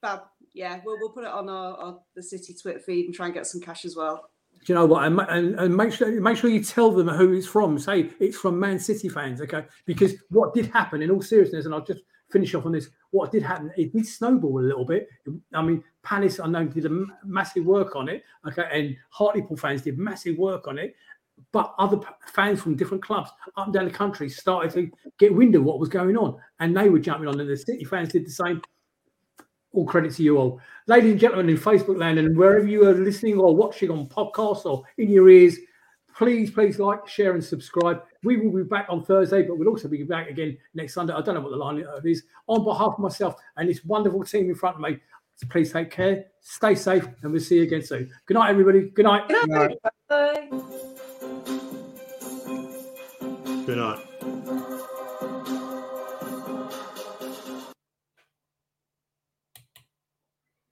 Fab. Yeah, we'll we'll put it on our, our, the city Twitter feed and try and get some cash as well. Do you know what? And, and, and, make sure make sure you tell them who it's from. Say it's from Man City fans, okay? Because what did happen, in all seriousness, and I'll just finish off on this. What did happen? It did snowball a little bit. I mean, Palace, I know, did a massive work on it, okay, and Hartlepool fans did massive work on it, but other fans from different clubs up and down the country started to get wind of what was going on, and they were jumping on, and the City fans did the same. All credit to you all, ladies and gentlemen, in Facebook land and wherever you are listening or watching on podcasts or in your ears. Please, please like, share, and subscribe. We will be back on Thursday, but we'll also be back again next Sunday. I don't know what the line is. On behalf of myself and this wonderful team in front of me, please take care, stay safe, and we'll see you again soon. Good night, everybody. Good night. Good night. Bye. Good night.